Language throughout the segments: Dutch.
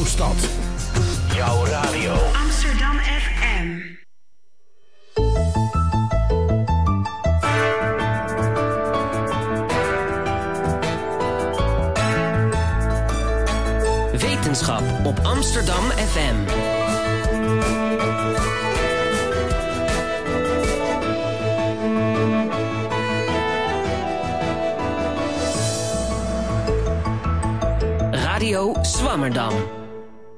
jouw stad. Jouw radio. Amsterdam FM. Wetenschap op Amsterdam FM. Radio Swammerdam.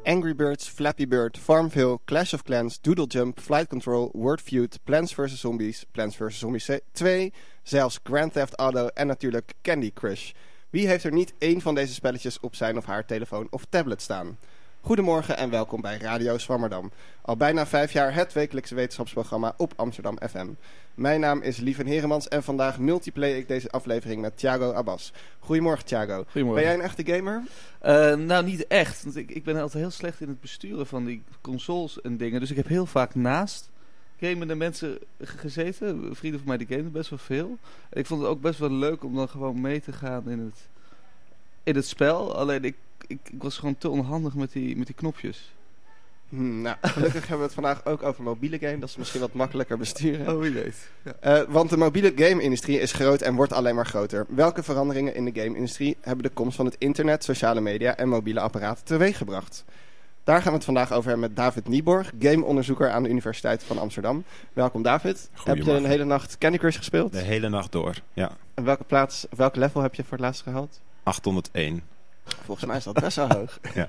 Angry Birds, Flappy Bird, Farmville, Clash of Clans, Doodle Jump, Flight Control, Word Feud, Plants vs. Zombies, Plants vs. Zombies 2, zelfs Grand Theft Auto en natuurlijk Candy Crush. Wie heeft er niet één van deze spelletjes op zijn of haar telefoon of tablet staan? Goedemorgen en welkom bij Radio Swammerdam. Al bijna vijf jaar het wekelijkse wetenschapsprogramma op Amsterdam FM. Mijn naam is Lieven Heremans en vandaag multiplay ik deze aflevering met Thiago Abbas. Goedemorgen Thiago. Goedemorgen. Ben jij een echte gamer? Uh, nou, niet echt. Want ik, ik ben altijd heel slecht in het besturen van die consoles en dingen. Dus ik heb heel vaak naast gamende mensen gezeten. Vrienden van mij die gamen best wel veel. En ik vond het ook best wel leuk om dan gewoon mee te gaan in het, in het spel. Alleen ik, ik, ik was gewoon te onhandig met die, met die knopjes. Hmm, nou, gelukkig hebben we het vandaag ook over mobiele game. Dat is misschien wat makkelijker besturen. Oh, wie weet. Ja. Uh, want de mobiele game-industrie is groot en wordt alleen maar groter. Welke veranderingen in de game-industrie hebben de komst van het internet, sociale media en mobiele apparaten teweeggebracht? Daar gaan we het vandaag over hebben met David Nieborg, gameonderzoeker aan de Universiteit van Amsterdam. Welkom David. Heb je een hele nacht Candy Crush gespeeld? De hele nacht door, ja. En welke plaats, welk level heb je voor het laatst gehaald? 801. Volgens mij is dat best wel hoog. Ja.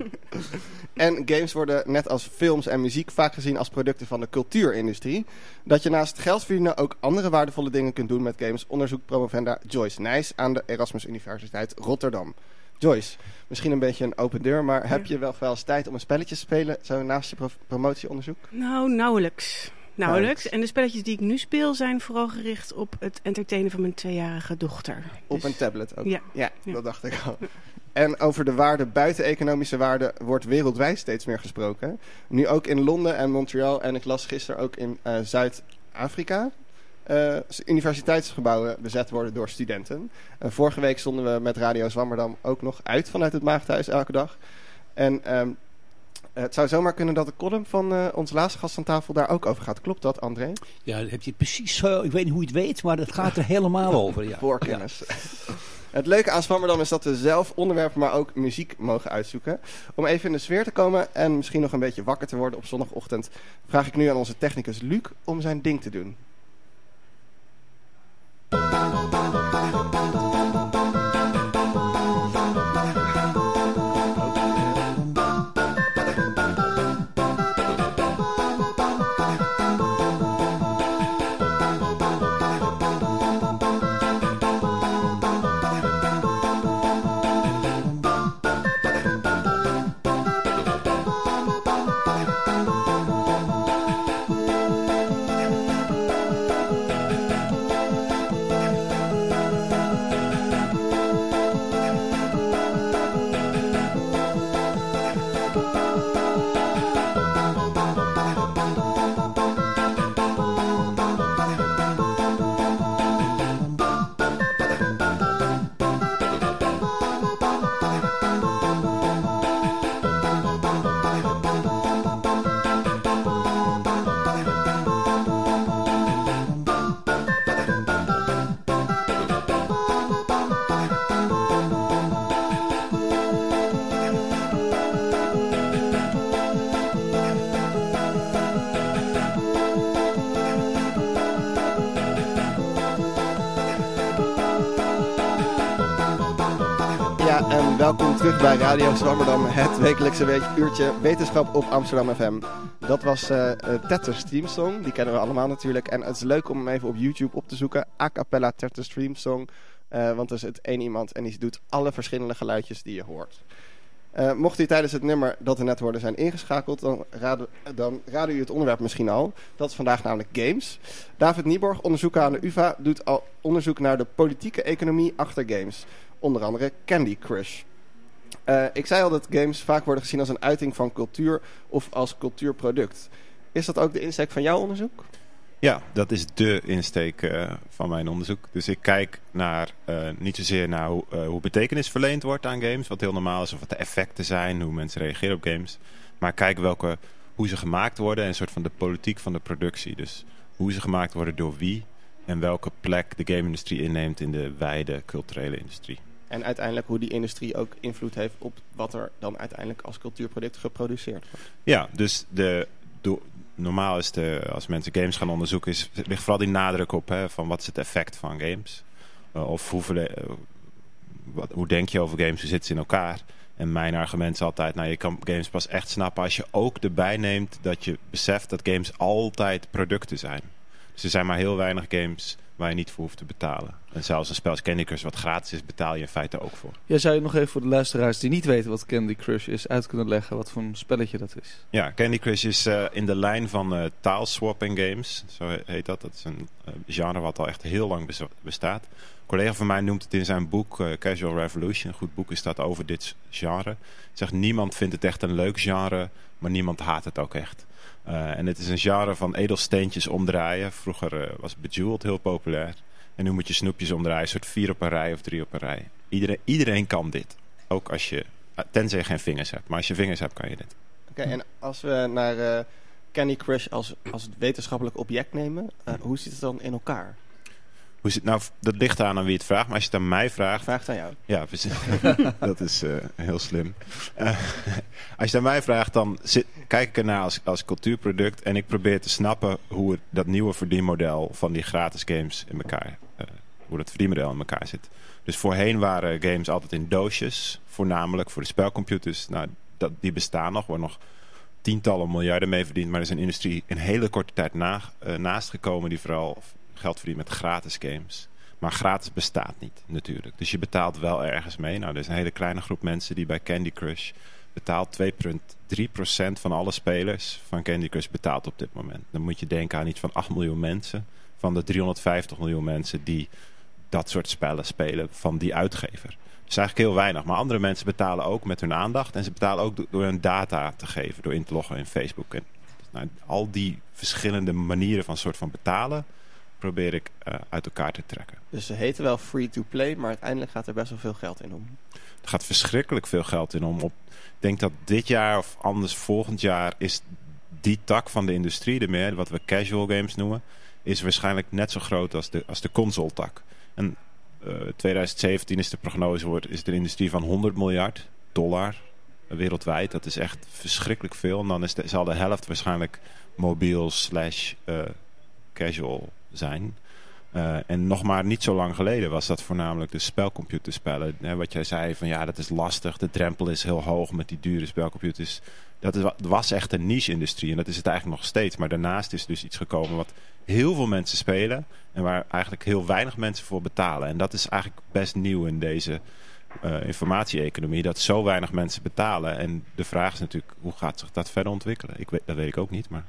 en games worden net als films en muziek vaak gezien als producten van de cultuurindustrie. Dat je naast geld verdienen ook andere waardevolle dingen kunt doen met games, onderzoekt promovenda Joyce Nijs aan de Erasmus Universiteit Rotterdam. Joyce, misschien een beetje een open deur, maar heb je wel wel eens tijd om een spelletje te spelen, zo naast je pro promotieonderzoek? Nou, nauwelijks. Nauwelijks. En de spelletjes die ik nu speel zijn vooral gericht op het entertainen van mijn tweejarige dochter. Op Dus- een tablet ook? Ja. ja, dat dacht ik al. En over de waarde buiten economische waarde wordt wereldwijd steeds meer gesproken. Nu ook in Londen en Montreal en ik las gisteren ook in uh, Zuid-Afrika. Uh, universiteitsgebouwen bezet worden door studenten. Uh, vorige week stonden we met Radio Zwammerdam ook nog uit vanuit het Maagdhuis elke dag. En um, het zou zomaar kunnen dat de column van uh, onze laatste gast aan tafel daar ook over gaat. Klopt dat, André? Ja, dat heb je precies zo. Ik weet niet hoe je het weet, maar dat gaat er helemaal over. Ja. Voorkennis. Ja. Het leuke aan Zwammerdam is dat we zelf onderwerpen, maar ook muziek mogen uitzoeken. Om even in de sfeer te komen en misschien nog een beetje wakker te worden op zondagochtend, vraag ik nu aan onze technicus Luc om zijn ding te doen. Terug bij Radio Zwammerdam, het wekelijkse uurtje wetenschap op Amsterdam FM. Dat was uh, Tetris Stream Song, die kennen we allemaal natuurlijk. En het is leuk om hem even op YouTube op te zoeken, a cappella Tetris Stream Song. Uh, want er is het één iemand en die doet alle verschillende geluidjes die je hoort. Uh, mocht u tijdens het nummer dat we net hoorden zijn ingeschakeld, dan raden, dan raden u het onderwerp misschien al. Dat is vandaag namelijk games. David Nieborg, onderzoeker aan de UvA, doet al onderzoek naar de politieke economie achter games. Onder andere Candy Crush. Uh, ik zei al dat games vaak worden gezien als een uiting van cultuur of als cultuurproduct. Is dat ook de insteek van jouw onderzoek? Ja, dat is de insteek eh, van mijn onderzoek. Dus ik kijk naar, eh, niet zozeer naar hoe, eh, hoe betekenis verleend wordt aan games, wat heel normaal is, of wat de effecten zijn, hoe mensen reageren op games. Maar ik kijk welke, hoe ze gemaakt worden en een soort van de politiek van de productie. Dus hoe ze gemaakt worden door wie en welke plek de game-industrie inneemt in de wijde culturele industrie. En uiteindelijk hoe die industrie ook invloed heeft op wat er dan uiteindelijk als cultuurproduct geproduceerd wordt. Ja, dus de, normaal is de, als mensen games gaan onderzoeken, is, ligt vooral die nadruk op hè, van wat is het effect van games. Uh, of uh, wat, hoe denk je over games, hoe zitten ze in elkaar. En mijn argument is altijd, nou je kan games pas echt snappen als je ook erbij neemt dat je beseft dat games altijd producten zijn. Dus er zijn maar heel weinig games waar je niet voor hoeft te betalen. En zelfs een spel als Candy Crush wat gratis is, betaal je in feite ook voor. Ja, zou je nog even voor de luisteraars die niet weten wat Candy Crush is, uit kunnen leggen wat voor een spelletje dat is? Ja, Candy Crush is uh, in de lijn van uh, taalswapping games, zo heet dat. Dat is een uh, genre wat al echt heel lang bestaat. Een collega van mij noemt het in zijn boek Casual Revolution. Een goed boek is dat over dit genre. Hij zegt, niemand vindt het echt een leuk genre, maar niemand haat het ook echt. Uh, en het is een genre van edelsteentjes omdraaien. Vroeger uh, was Bejeweled heel populair. En nu moet je snoepjes omdraaien. Soort vier op een rij of drie op een rij. Iedereen, iedereen kan dit. Ook als je, tenzij je geen vingers hebt. Maar als je vingers hebt kan je dit. Oké, en als we naar uh, Candy Crush als, als wetenschappelijk object nemen. hoe zit het dan in elkaar? Hoe zit, nou, dat ligt aan aan wie het vraagt. Maar als je het aan mij vraagt... Vraagt aan jou. Ja, precies. dat is uh, heel slim. Uh, als je het aan mij vraagt, dan zit, kijk ik ernaar als, als cultuurproduct. En ik probeer te snappen hoe het, dat nieuwe verdienmodel van die gratis games in elkaar... Uh, hoe dat verdienmodel in elkaar zit. Dus voorheen waren games altijd in doosjes. Voornamelijk voor de spelcomputers. Nou, dat, die bestaan nog. Worden nog tientallen miljarden mee verdiend. Maar er is een industrie in hele korte tijd na, naast gekomen die vooral geld verdient met gratis games. Maar gratis bestaat niet natuurlijk. Dus je betaalt wel ergens mee. Nou, er is een hele kleine groep mensen die bij Candy Crush betaalt 2,3% van alle spelers van Candy Crush betaalt op dit moment. Dan moet je denken aan iets van 8 miljoen mensen. Van de 350 miljoen mensen die dat soort spellen spelen van die uitgever. Dus eigenlijk heel weinig. Maar andere mensen betalen ook met hun aandacht. En ze betalen ook door hun data te geven. Door in te loggen in Facebook. En, nou, al die verschillende manieren van soort van betalen probeer ik uh, uit elkaar te trekken. Dus ze heten wel free-to-play, maar uiteindelijk gaat er best wel veel geld in om. Er gaat verschrikkelijk veel geld in om. Op, ik denk dat dit jaar of anders volgend jaar is die tak van de industrie, de meer, wat we casual games noemen, is waarschijnlijk net zo groot als de, als de console tak. En uh, 2017 is de prognose, wordt, is de industrie van 100 miljard dollar wereldwijd. Dat is echt verschrikkelijk veel. En dan is de, zal de helft waarschijnlijk mobiel slash uh, casual zijn. Uh, en nog maar niet zo lang geleden was dat voornamelijk de spelcomputerspellen. Hè, wat jij zei van ja, dat is lastig. De drempel is heel hoog met die dure spelcomputers. Dat was echt een niche-industrie en dat is het eigenlijk nog steeds. Maar daarnaast is dus iets gekomen wat heel veel mensen spelen. En waar eigenlijk heel weinig mensen voor betalen. En dat is eigenlijk best nieuw in deze uh, informatie-economie. Dat zo weinig mensen betalen. En de vraag is natuurlijk, hoe gaat zich dat verder ontwikkelen? Ik weet, dat weet ik ook niet, maar...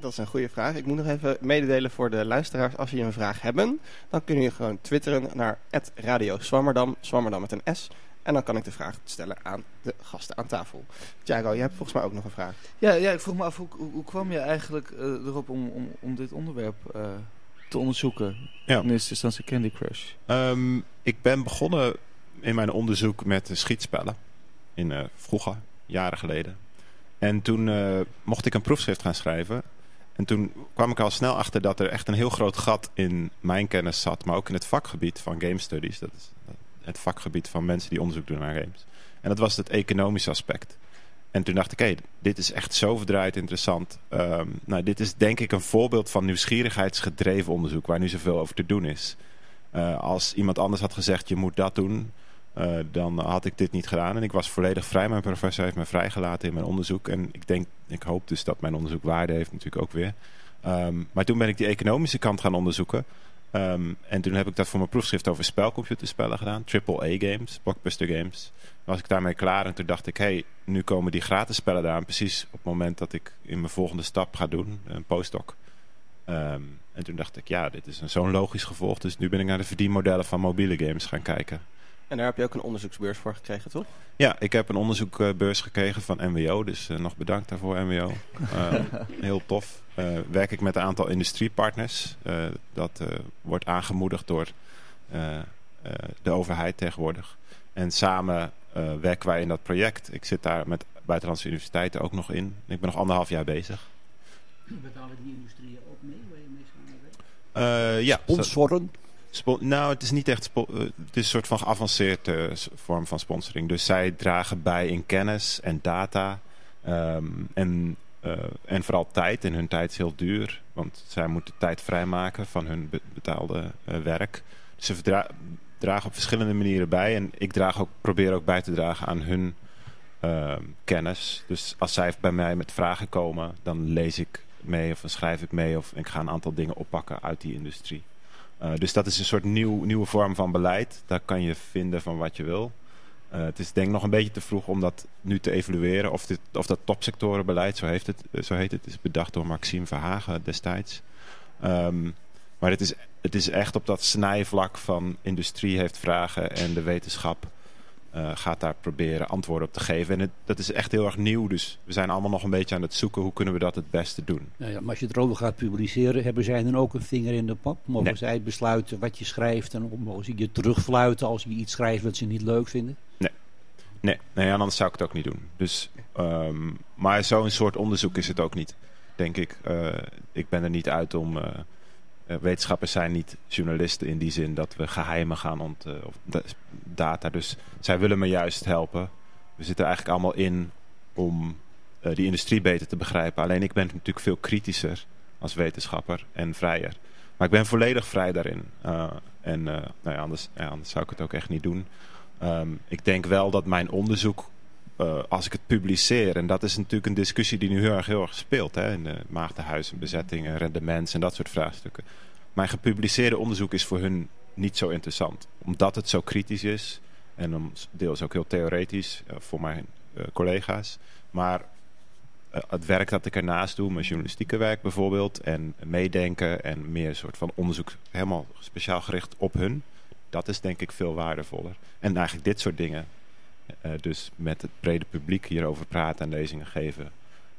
Dat is een goede vraag. Ik moet nog even mededelen voor de luisteraars. Als jullie een vraag hebben, dan kunnen jullie gewoon twitteren naar Radio Swammerdam. Swammerdam met een S. En dan kan ik de vraag stellen aan de gasten aan tafel. Thiago, je hebt volgens mij ook nog een vraag. Ja, ja ik vroeg me af, hoe, hoe kwam je eigenlijk uh, erop om, om, om dit onderwerp uh, te onderzoeken? Ja. In eerste instantie Candy Crush. Um, ik ben begonnen in mijn onderzoek met schietspellen. In uh, vroeger, jaren geleden. En toen mocht ik een proefschrift gaan schrijven. En toen kwam ik al snel achter dat er echt een heel groot gat in mijn kennis zat. Maar ook in het vakgebied van game studies. Dat is het vakgebied van mensen die onderzoek doen naar games. En dat was het economische aspect. En toen dacht ik, hé, dit is echt zo verdraaid interessant. Um, nou, dit is denk ik een voorbeeld van nieuwsgierigheidsgedreven onderzoek... waar nu zoveel over te doen is. Uh, als iemand anders had gezegd, je moet dat doen... Uh, dan had ik dit niet gedaan. En ik was volledig vrij. Mijn professor heeft me vrijgelaten in mijn onderzoek. En ik denk, ik hoop dus dat mijn onderzoek waarde heeft natuurlijk ook weer. Um, maar toen ben ik die economische kant gaan onderzoeken. Um, en toen heb ik dat voor mijn proefschrift over spelcomputerspellen gedaan. Triple-A games, blockbuster games. was ik daarmee klaar en toen dacht ik, hey, nu komen die gratis spellen eraan. Precies op het moment dat ik in mijn volgende stap ga doen, een postdoc. Um, en toen dacht ik, ja, dit is zo'n logisch gevolg. Dus nu ben ik naar de verdienmodellen van mobiele games gaan kijken. En daar heb je ook een onderzoeksbeurs voor gekregen, toch? Ja, ik heb een onderzoekbeurs gekregen van MWO, dus eh, nog bedankt daarvoor MWO. Eh, heel tof. Eh, werk ik met een aantal industriepartners. Eh, dat eh, wordt aangemoedigd door eh, eh, de overheid tegenwoordig. En samen eh, werken wij in dat project. Ik zit daar met buitenlandse universiteiten ook nog in. Ik ben nog anderhalf jaar bezig. Betalen die industrieën ook mee waar je mee samenwerkt? Eh ja, Sponsoren? Nou, het is niet echt. eh, het is een soort van geavanceerde s- vorm van sponsoring. Dus zij dragen bij in kennis en data. ehm, en, eh, en vooral tijd. En hun tijd is heel duur. Want zij moeten tijd vrijmaken van hun be- betaalde eh, werk. Dus ze dragen op verschillende manieren bij. En ik draag ook, probeer ook bij te dragen aan hun ehm, kennis. Dus als zij bij mij met vragen komen, dan lees ik mee of dan schrijf ik mee. Of ik ga een aantal dingen oppakken uit die industrie. Uh, dus dat is een soort nieuw, nieuwe vorm van beleid. Daar kan je vinden van wat je wil. Uh, het is denk ik nog een beetje te vroeg om dat nu te evalueren. Of, dit, of dat topsectorenbeleid, zo, heeft het, zo heet het, is bedacht door Maxime Verhagen destijds. Um, maar het is, het is echt op dat snijvlak van industrie heeft vragen en de wetenschap uh, gaat daar proberen antwoorden op te geven. En het, dat is echt heel erg nieuw, dus we zijn allemaal nog een beetje aan het zoeken hoe kunnen we dat het beste doen. Nou ja, maar als je erover gaat publiceren, hebben zij dan ook een vinger in de pap? Mogen nee. zij besluiten wat je schrijft en mogen ze je terugfluiten als je iets schrijft wat ze niet leuk vinden? Nee. Nee, nee anders zou ik het ook niet doen. Dus, um, maar zo'n soort onderzoek is het ook niet, denk ik. Uh, ik ben er niet uit om... Uh, wetenschappers zijn niet journalisten in die zin dat we geheimen gaan ont, uh, of data. Dus zij willen me juist helpen. We zitten eigenlijk allemaal in om uh, die industrie beter te begrijpen. Alleen ik ben natuurlijk veel kritischer als wetenschapper en vrijer. Maar ik ben volledig vrij daarin. En nou ja, anders, anders zou ik het ook echt niet doen. Um, ik denk wel dat mijn onderzoek, uh, als ik het publiceer... en dat is natuurlijk een discussie die nu heel erg, heel erg speelt... Hè, in de maagdenhuizenbezettingen, rendements en dat soort vraagstukken. Mijn gepubliceerde onderzoek is voor hun niet zo interessant. Omdat het zo kritisch is en deels ook heel theoretisch uh, voor mijn collega's. Maar het werk dat ik ernaast doe, mijn journalistieke werk bijvoorbeeld... en meedenken en meer een soort van onderzoek helemaal speciaal gericht op hun... dat is denk ik veel waardevoller. En eigenlijk dit soort dingen... Uh, dus met het brede publiek hierover praten en lezingen geven.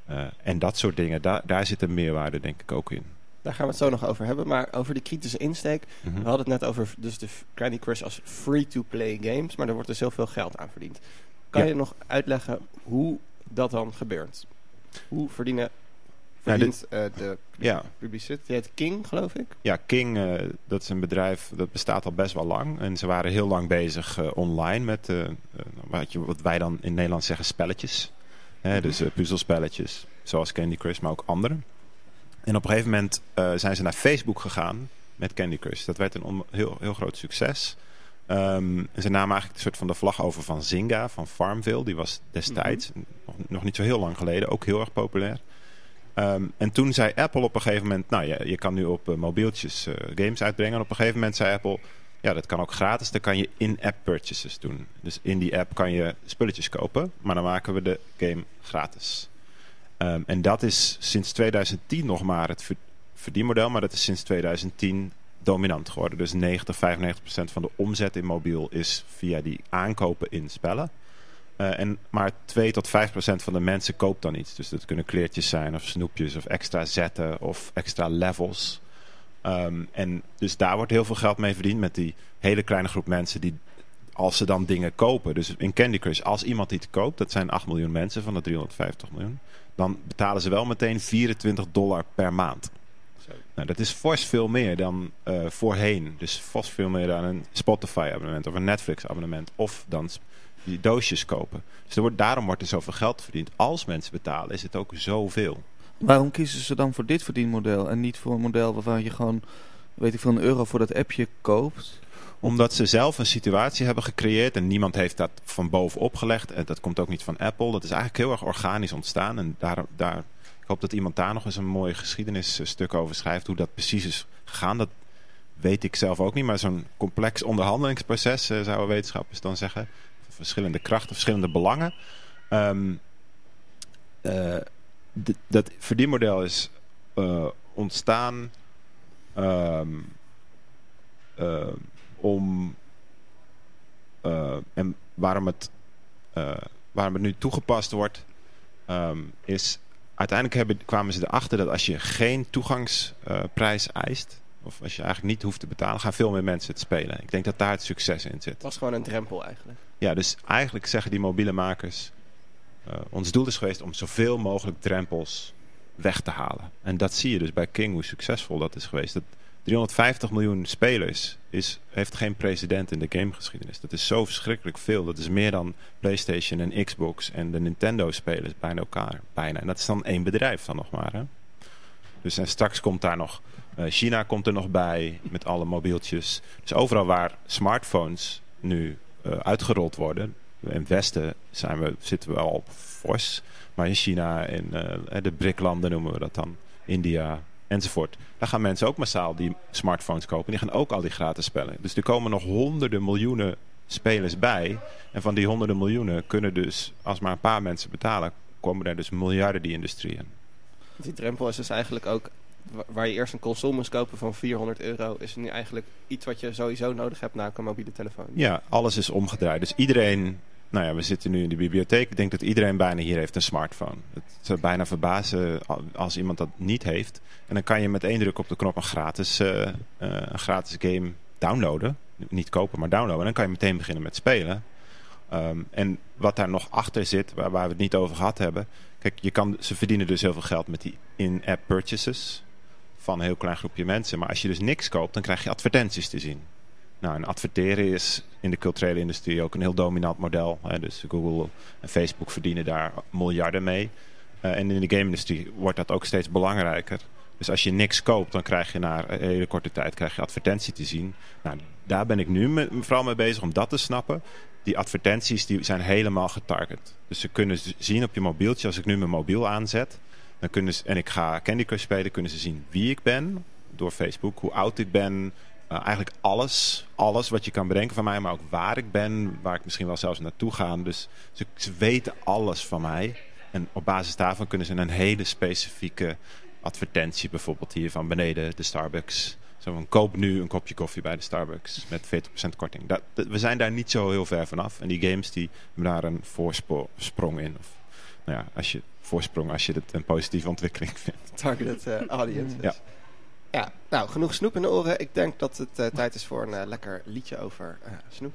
Uh, en dat soort dingen, da daar zit een meerwaarde denk ik ook in. Daar gaan we het zo nog over hebben. Maar over die kritische insteek. Mm -hmm. We hadden het net over dus de Candy Crush als free-to-play games. Maar er wordt dus heel veel geld aan verdiend. Kan ja. je nog uitleggen hoe dat dan gebeurt? Hoe verdienen... Ja, dit, uh, de ja. heet King, geloof ik? Ja, King, uh, dat is een bedrijf dat bestaat al best wel lang. En ze waren heel lang bezig uh, online met wat, je, wat wij dan in Nederland zeggen spelletjes. Hè, dus puzzelspelletjes, zoals Candy Crush, maar ook andere. En op een gegeven moment zijn ze naar Facebook gegaan met Candy Crush. Dat werd een heel, heel groot succes. Um, en ze namen eigenlijk een soort van de vlag over van Zynga, van Farmville. Die was destijds, mm -hmm. nog, nog, niet zo heel lang geleden, ook heel erg populair. Um, en toen zei Apple op een gegeven moment... Nou, je, je kan nu op uh, mobieltjes uh, games uitbrengen. En op een gegeven moment zei Apple... Ja, dat kan ook gratis. Dan kan je in-app purchases doen. Dus in die app kan je spulletjes kopen. Maar dan maken we de game gratis. Um, en dat is sinds 2010 nog maar het verdienmodel. Maar dat is sinds 2010 dominant geworden. Dus 90, 95 procent van de omzet in mobiel is via die aankopen in spellen. Uh, en maar 2 tot 5 procent van de mensen koopt dan iets. Dus dat kunnen kleertjes zijn of snoepjes of extra zetten of extra levels. Um, en dus daar wordt heel veel geld mee verdiend met die hele kleine groep mensen die als ze dan dingen kopen. Dus in Candy Crush, als iemand iets koopt, dat zijn 8 miljoen mensen van de 350 miljoen. Dan betalen ze wel meteen 24 dollar per maand. Nou, dat is fors veel meer dan uh, voorheen. Dus fors veel meer dan een Spotify abonnement of een Netflix abonnement. Of dan die doosjes kopen. Dus er wordt, daarom wordt er zoveel geld verdiend. Als mensen betalen is het ook zoveel. Waarom kiezen ze dan voor dit verdienmodel en niet voor een model waarvan je gewoon, weet ik veel, een euro voor dat appje koopt? Omdat ze zelf een situatie hebben gecreëerd en niemand heeft dat van bovenop gelegd. En dat komt ook niet van Apple. Dat is eigenlijk heel erg organisch ontstaan. En daar, daar, ik hoop dat iemand daar nog eens een mooi geschiedenisstuk over schrijft. Hoe dat precies is gegaan. Dat weet ik zelf ook niet. Maar zo'n complex onderhandelingsproces, zouden wetenschappers dan zeggen. Verschillende krachten, verschillende belangen. Um, uh, dat verdienmodel is uh, ontstaan um, uh, om eh, en waarom het, eh, waarom het nu toegepast wordt, ehm, is uiteindelijk hebben, kwamen ze erachter dat als je geen toegangsprijs eist, of als je eigenlijk niet hoeft te betalen, gaan veel meer mensen het spelen. Ik denk dat daar het succes in zit. Het was gewoon een drempel eigenlijk. Ja, dus eigenlijk zeggen die mobiele makers, eh, ons doel is geweest om zoveel mogelijk drempels weg te halen. En dat zie je dus bij King, hoe succesvol dat is geweest. Dat 350 miljoen spelers is, heeft geen precedent in de gamegeschiedenis. Dat is zo verschrikkelijk veel. Dat is meer dan PlayStation en Xbox en de Nintendo-spelers bijna elkaar. Bijna. En dat is dan één bedrijf dan nog maar. Hè? Dus en straks komt daar nog... eh, China komt er nog bij met alle mobieltjes. Dus overal waar smartphones nu uitgerold worden... In het Westen zijn we, zitten we al op fors. Maar in China en eh, de BRIC-landen noemen we dat dan. India enzovoort. Daar gaan mensen ook massaal die smartphones kopen. Die gaan ook al die gratis spellen. Dus er komen nog honderden miljoenen spelers bij. En van die honderden miljoenen kunnen dus, als maar een paar mensen betalen... komen er dus miljarden die industrie in. Die drempel is dus eigenlijk ook... wa- Waar je eerst een console moest kopen van 400 euro... is nu eigenlijk iets wat je sowieso nodig hebt na een mobiele telefoon. Ja, alles is omgedraaid. Dus iedereen... Nou ja, we zitten nu in de bibliotheek. Ik denk dat iedereen bijna hier heeft een smartphone. Het zou bijna verbazen als iemand dat niet heeft. En dan kan je met één druk op de knop een gratis, eh, eh, een gratis game downloaden. Niet kopen, maar downloaden. En dan kan je meteen beginnen met spelen. Ehm, en wat daar nog achter zit, waar, waar we het niet over gehad hebben. Kijk, je kan, ze verdienen dus heel veel geld met die in-app purchases. Van een heel klein groepje mensen. Maar als je dus niks koopt, dan krijg je advertenties te zien. Nou, en adverteren is in de culturele industrie ook een heel dominant model. Hè. Dus Google en Facebook verdienen daar miljarden mee. Eh, en in de game-industrie wordt dat ook steeds belangrijker. Dus als je niks koopt, dan krijg je na een hele korte tijd krijg je advertentie te zien. Nou, daar ben ik nu vooral mee bezig om dat te snappen. Die advertenties die zijn helemaal getarget. Dus ze kunnen zien op je mobieltje, als ik nu mijn mobiel aanzet... Dan kunnen ze, en ik ga Candy Crush spelen, kunnen ze zien wie ik ben door Facebook. Hoe oud ik ben, uh, eigenlijk alles, alles wat je kan bedenken van mij, maar ook waar ik ben, waar ik misschien wel zelfs naartoe ga. Dus ze, ze, weten alles van mij. En op basis daarvan kunnen ze een hele specifieke advertentie, bijvoorbeeld hier van beneden de Starbucks. Zo van koop nu een kopje koffie bij de Starbucks met 40% korting. Dat, we zijn daar niet zo heel ver vanaf. En die games die hebben daar een voorsprong in. Of, nou ja, als je voorsprong, als je het een positieve ontwikkeling vindt. Targeted uh, audience. Ja. Ja, nou, genoeg snoep in de oren. Ik denk dat het uh, tijd is voor een uh, lekker liedje over uh, snoep.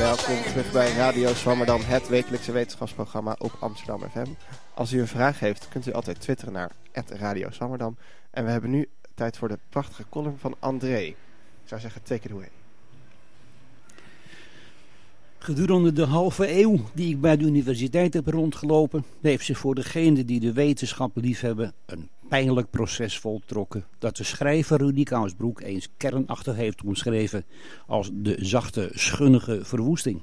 Welkom terug bij Radio Zwammerdam, het wekelijkse wetenschapsprogramma op Amsterdam FM. Als u een vraag heeft, kunt u altijd twitteren naar Radio. En we hebben nu tijd voor de prachtige column van André. Ik zou zeggen, take it away. Gedurende de halve eeuw die ik bij de universiteit heb rondgelopen, heeft zich voor degenen die de wetenschap liefhebben een pijnlijk proces voltrokken dat de schrijver Rudy Kousbroek eens kernachtig heeft omschreven als de zachte, schunnige verwoesting.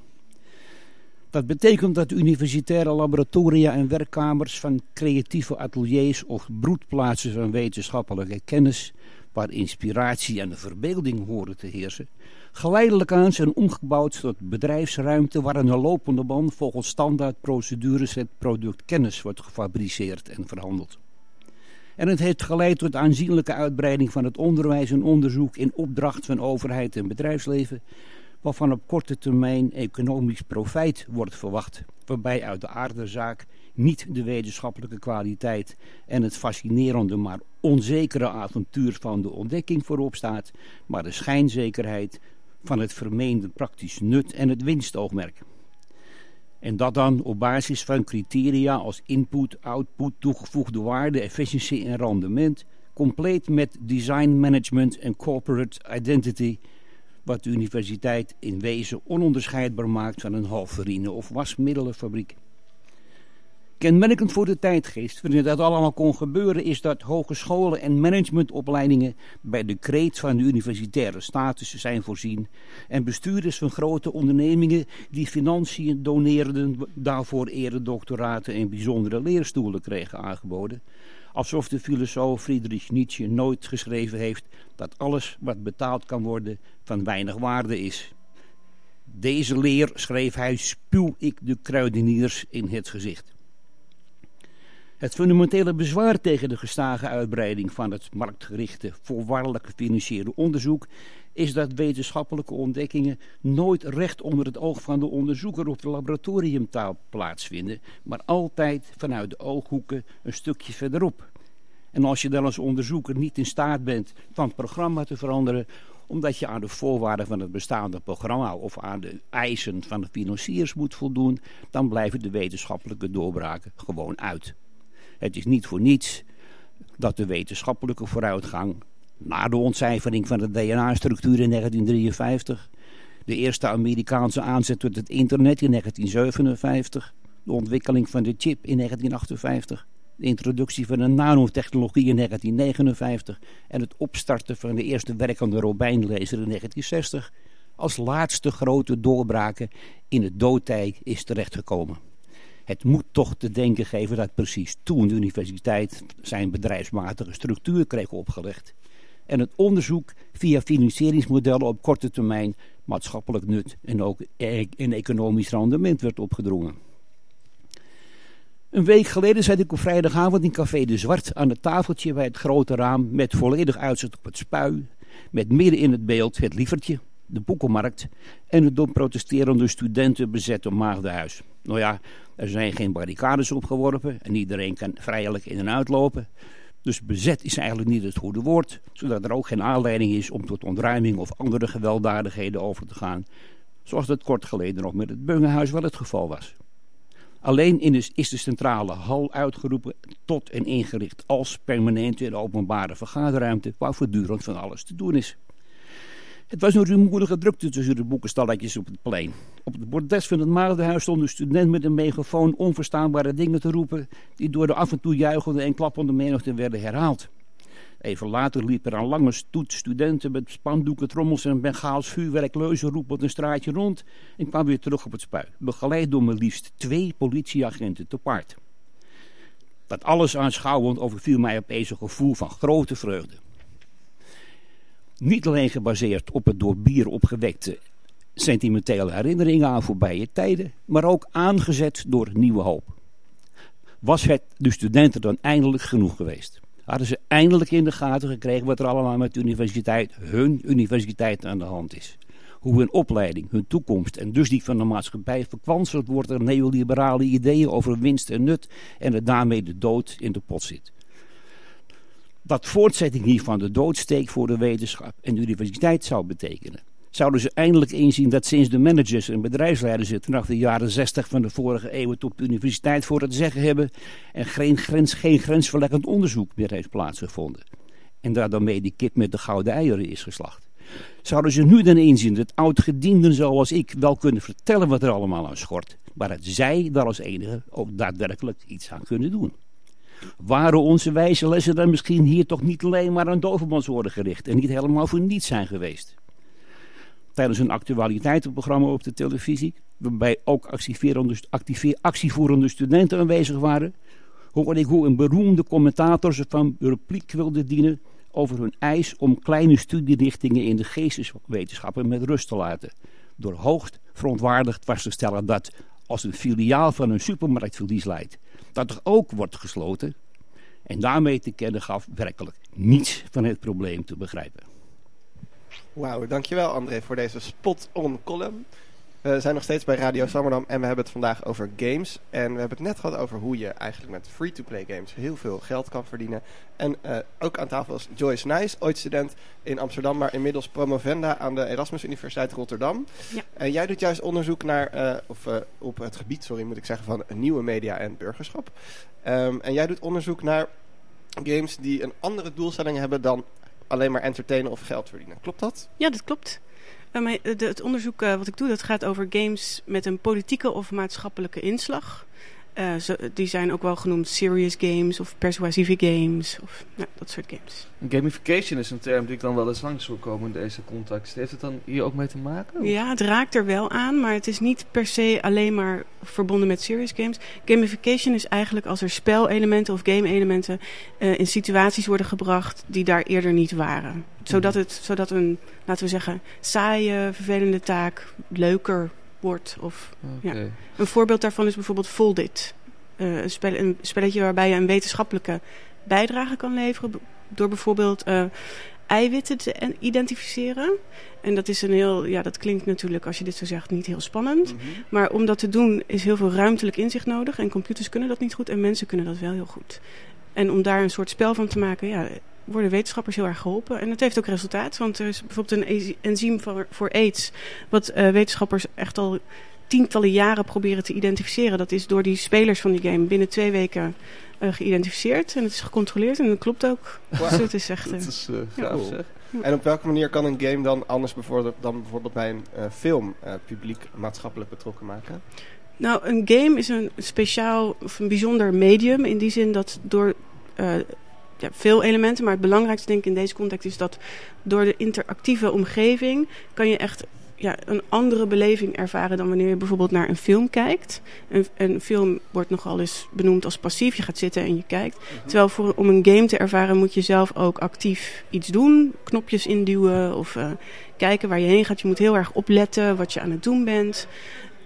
Dat betekent dat universitaire laboratoria en werkkamers van creatieve ateliers of broedplaatsen van wetenschappelijke kennis, waar inspiratie en verbeelding horen te heersen, geleidelijk aan zijn omgebouwd tot bedrijfsruimte waar een lopende band volgens standaardprocedures het product kennis wordt gefabriceerd en verhandeld. En het heeft geleid tot aanzienlijke uitbreiding van het onderwijs en onderzoek in opdracht van overheid en bedrijfsleven, waarvan op korte termijn economisch profijt wordt verwacht, waarbij uit de aardezaak niet de wetenschappelijke kwaliteit en het fascinerende maar onzekere avontuur van de ontdekking voorop staat, maar de schijnzekerheid van het vermeende praktisch nut en het winstoogmerk. En dat dan op basis van criteria als input, output, toegevoegde waarde, efficiëntie en rendement, compleet met design management en corporate identity, wat de universiteit in wezen ononderscheidbaar maakt van een halverine of wasmiddelenfabriek. Kenmerkend voor de tijdgeest, waarin dat allemaal kon gebeuren, is dat hogescholen en managementopleidingen bij decreet van de universitaire status zijn voorzien en bestuurders van grote ondernemingen die financiën doneerden daarvoor eredoctoraten en bijzondere leerstoelen kregen aangeboden. Alsof de filosoof Friedrich Nietzsche nooit geschreven heeft dat alles wat betaald kan worden van weinig waarde is. Deze leer, schreef hij, spuw ik de kruideniers in het gezicht. Het fundamentele bezwaar tegen de gestage uitbreiding van het marktgerichte, voorwaardelijk gefinancierde onderzoek is dat wetenschappelijke ontdekkingen nooit recht onder het oog van de onderzoeker op de laboratoriumtaal plaatsvinden, maar altijd vanuit de ooghoeken een stukje verderop. En als je dan als onderzoeker niet in staat bent van het programma te veranderen, omdat je aan de voorwaarden van het bestaande programma of aan de eisen van de financiers moet voldoen, dan blijven de wetenschappelijke doorbraken gewoon uit. Het is niet voor niets dat de wetenschappelijke vooruitgang na de ontcijfering van de DNA-structuur in 1953, de eerste Amerikaanse aanzet tot het internet in 1957, de ontwikkeling van de chip in 1958, de introductie van de nanotechnologie in 1959 en het opstarten van de eerste werkende Robijnlezer in 1960 als laatste grote doorbraken in het doodtij is terechtgekomen. Het moet toch te denken geven dat precies toen de universiteit zijn bedrijfsmatige structuur kreeg opgelegd. En het onderzoek via financieringsmodellen op korte termijn maatschappelijk nut en ook een economisch rendement werd opgedrongen. Een week geleden zat ik op vrijdagavond in Café de Zwart aan het tafeltje bij het grote raam met volledig uitzicht op het spui. Met midden in het beeld het lievertje, de boekenmarkt en het door protesterende studenten bezette maagdenhuis. Nou ja, er zijn geen barricades opgeworpen en iedereen kan vrijelijk in en uitlopen. Dus bezet is eigenlijk niet het goede woord, zodat er ook geen aanleiding is om tot ontruiming of andere gewelddadigheden over te gaan, zoals dat kort geleden nog met het Bungehuis wel het geval was. Alleen in is de centrale hal uitgeroepen tot en ingericht als permanente en openbare vergaderruimte waar voortdurend van alles te doen is. Het was een rumoerige drukte tussen de boekenstalletjes op het plein. Op het bordes van het Maardenhuis stond een student met een megafoon onverstaanbare dingen te roepen... die door de af en toe juichende en klappende menigte werden herhaald. Even later liep er een lange stoet studenten met spandoeken, trommels en bengaals vuurwerk leuzen roepend een straatje rond... en kwam weer terug op het spui, begeleid door maar liefst twee politieagenten te paard. Dat alles aanschouwend overviel mij opeens een gevoel van grote vreugde. Niet alleen gebaseerd op het door bier opgewekte sentimentele herinneringen aan voorbije tijden, maar ook aangezet door nieuwe hoop. Was het de studenten dan eindelijk genoeg geweest? Hadden ze eindelijk in de gaten gekregen wat er allemaal met de universiteit, hun universiteit aan de hand is? Hoe hun opleiding, hun toekomst en dus die van de maatschappij verkwanseld wordt door neoliberale ideeën over winst en nut en er daarmee de dood in de pot zit dat voortzetting hiervan de doodsteek voor de wetenschap en de universiteit zou betekenen. zouden ze eindelijk inzien dat sinds de managers en bedrijfsleiders het vanaf de jaren 60 van de vorige eeuw op de universiteit voor het zeggen hebben en geen, grens, geen grensverleggend onderzoek meer heeft plaatsgevonden. En daar daarmee die kip met de gouden eieren is geslacht. Zouden ze nu dan inzien dat oud-gedienden zoals ik wel kunnen vertellen wat er allemaal aan schort, maar dat zij daar als enige ook daadwerkelijk iets aan kunnen doen? Waren onze wijze lessen dan misschien hier toch niet alleen maar aan dovenmansoren gericht en niet helemaal voor niets zijn geweest? Tijdens een actualiteitenprogramma op de televisie, waarbij ook actievoerende studenten aanwezig waren, hoorde ik hoe een beroemde commentator ze van repliek wilde dienen over hun eis om kleine studierichtingen in de geesteswetenschappen met rust te laten. Door hoogst verontwaardigd vast te stellen dat, als een filiaal van een supermarkt verlies leidt, dat er ook wordt gesloten. En daarmee te kennen gaf werkelijk niets van het probleem te begrijpen. Wauw, dankjewel André voor deze spot-on column. We zijn nog steeds bij Radio Sammerdam en we hebben het vandaag over games. En we hebben het net gehad over hoe je eigenlijk met free-to-play games heel veel geld kan verdienen. En uh, ook aan tafel is Joyce Nijs, ooit student in Amsterdam, maar inmiddels promovenda aan de Erasmus Universiteit Rotterdam. Ja. En jij doet juist onderzoek naar, uh, of uh, op het gebied, sorry moet ik zeggen, van nieuwe media en burgerschap. Um, en jij doet onderzoek naar games die een andere doelstelling hebben dan alleen maar entertainen of geld verdienen. Klopt dat? Ja, dat klopt. Uh, het onderzoek uh, wat ik doe, dat gaat over games met een politieke of maatschappelijke inslag. Uh, zo, die zijn ook wel genoemd serious games of persuasieve games of nou, dat soort games. Gamification is een term die ik dan wel eens langs wil komen in deze context. Heeft het dan hier ook mee te maken? Of? Ja, het raakt er wel aan, maar het is niet per se alleen maar verbonden met serious games. Gamification is eigenlijk als er spelelementen of game-elementen uh, in situaties worden gebracht die daar eerder niet waren. Zodat, het, zodat een, laten we zeggen, saaie, vervelende taak leuker wordt. Of, okay. ja. Een voorbeeld daarvan is bijvoorbeeld Foldit. Uh, een, spel, een spelletje waarbij je een wetenschappelijke bijdrage kan leveren. Door bijvoorbeeld uh, eiwitten te identificeren. En dat is een heel, ja, dat klinkt natuurlijk als je dit zo zegt niet heel spannend. Mhm. Mm -hmm. Maar om dat te doen is heel veel ruimtelijk inzicht nodig. En computers kunnen dat niet goed en mensen kunnen dat wel heel goed. En om daar een soort spel van te maken, ja, worden wetenschappers heel erg geholpen. En het heeft ook resultaat, want er is bijvoorbeeld een enzym voor, voor aids... wat uh, wetenschappers echt al tientallen jaren proberen te identificeren. Dat is door die spelers van die game binnen twee weken uh, geïdentificeerd. En het is gecontroleerd en dat klopt ook. Wow. Dus het is echt... Dat is ja. zeg. En op welke manier kan een game dan anders bijvoorbeeld, dan bijvoorbeeld bij een film publiek maatschappelijk betrokken maken? Nou, een game is een speciaal of een bijzonder medium. In die zin dat door ja, veel elementen, maar het belangrijkste denk ik in deze context is dat door de interactieve omgeving kan je echt ja, een andere beleving ervaren dan wanneer je bijvoorbeeld naar een film kijkt. Een, een film wordt nogal eens benoemd als passief. Je gaat zitten en je kijkt. Mm-hmm. Terwijl voor, om een game te ervaren moet je zelf ook actief iets doen. Knopjes induwen of uh, kijken waar je heen gaat. Je moet heel erg opletten wat je aan het doen bent.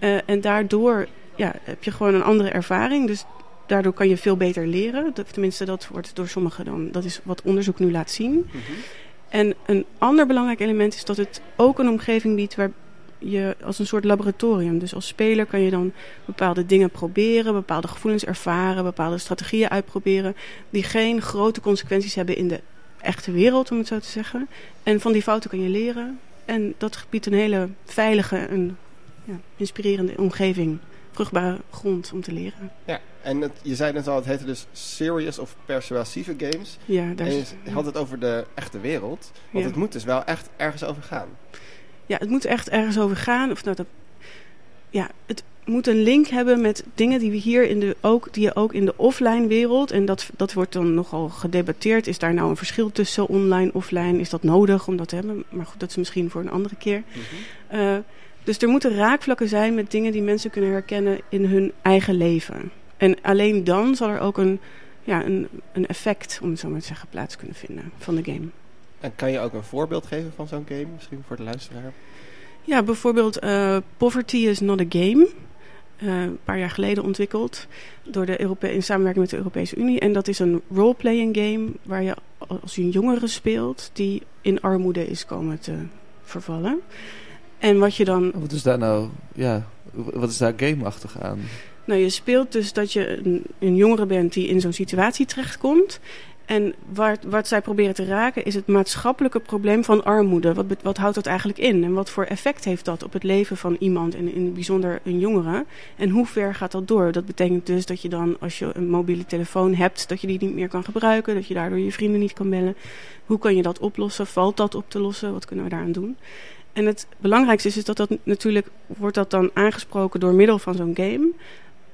Uh, en daardoor ja, heb je gewoon een andere ervaring. Dus daardoor kan je veel beter leren. Tenminste, dat wordt door sommigen dan. Dat is wat onderzoek nu laat zien. Mm-hmm. En een ander belangrijk element is dat het ook een omgeving biedt waar je als een soort laboratorium. Dus als speler kan je dan bepaalde dingen proberen, bepaalde gevoelens ervaren, bepaalde strategieën uitproberen. Die geen grote consequenties hebben in de echte wereld, om het zo te zeggen. En van die fouten kan je leren. En dat biedt een hele veilige en ja, inspirerende omgeving. Vruchtbare grond om te leren. Ja, en het, je zei net al, het heette dus serious of persuasieve games. Ja, daar en je is, had het over de echte wereld. Want Ja. het moet dus wel echt ergens over gaan. ja, het moet echt ergens over gaan. Of nou, dat, ja, het moet een link hebben met dingen die we hier in de ook, die je ook in de offline wereld. En dat, dat wordt dan nogal gedebatteerd. Is daar nou een verschil tussen online en offline? Is dat nodig om dat te hebben? Maar goed, dat is misschien voor een andere keer. Uh, dus er moeten raakvlakken zijn met dingen die mensen kunnen herkennen in hun eigen leven. En alleen dan zal er ook een, ja, een, een effect, om het zo maar te zeggen, plaats kunnen vinden van de game. En kan je ook een voorbeeld geven van zo'n game, misschien voor de luisteraar? Ja, bijvoorbeeld uh, Poverty is not a game. Uh, een paar jaar geleden ontwikkeld door de Europe in samenwerking met de Europese Unie. En dat is een role-playing game waar je als je een jongere speelt die in armoede is komen te vervallen. En wat je dan... Wat is daar nou, ja, wat is daar gameachtig aan? Nou, je speelt dus dat je een, jongere bent die in zo'n situatie terechtkomt. En waar, wat zij proberen te raken is het maatschappelijke probleem van armoede. Wat, wat houdt dat eigenlijk in? En wat voor effect heeft dat op het leven van iemand, en in het bijzonder een jongere? En hoe ver gaat dat door? Dat betekent dus dat je dan, als je een mobiele telefoon hebt, dat je die niet meer kan gebruiken. Dat je daardoor je vrienden niet kan bellen. Hoe kan je dat oplossen? Valt dat op te lossen? Wat kunnen we daaraan doen? En het belangrijkste is, is dat dat natuurlijk wordt dat dan aangesproken door middel van zo'n game.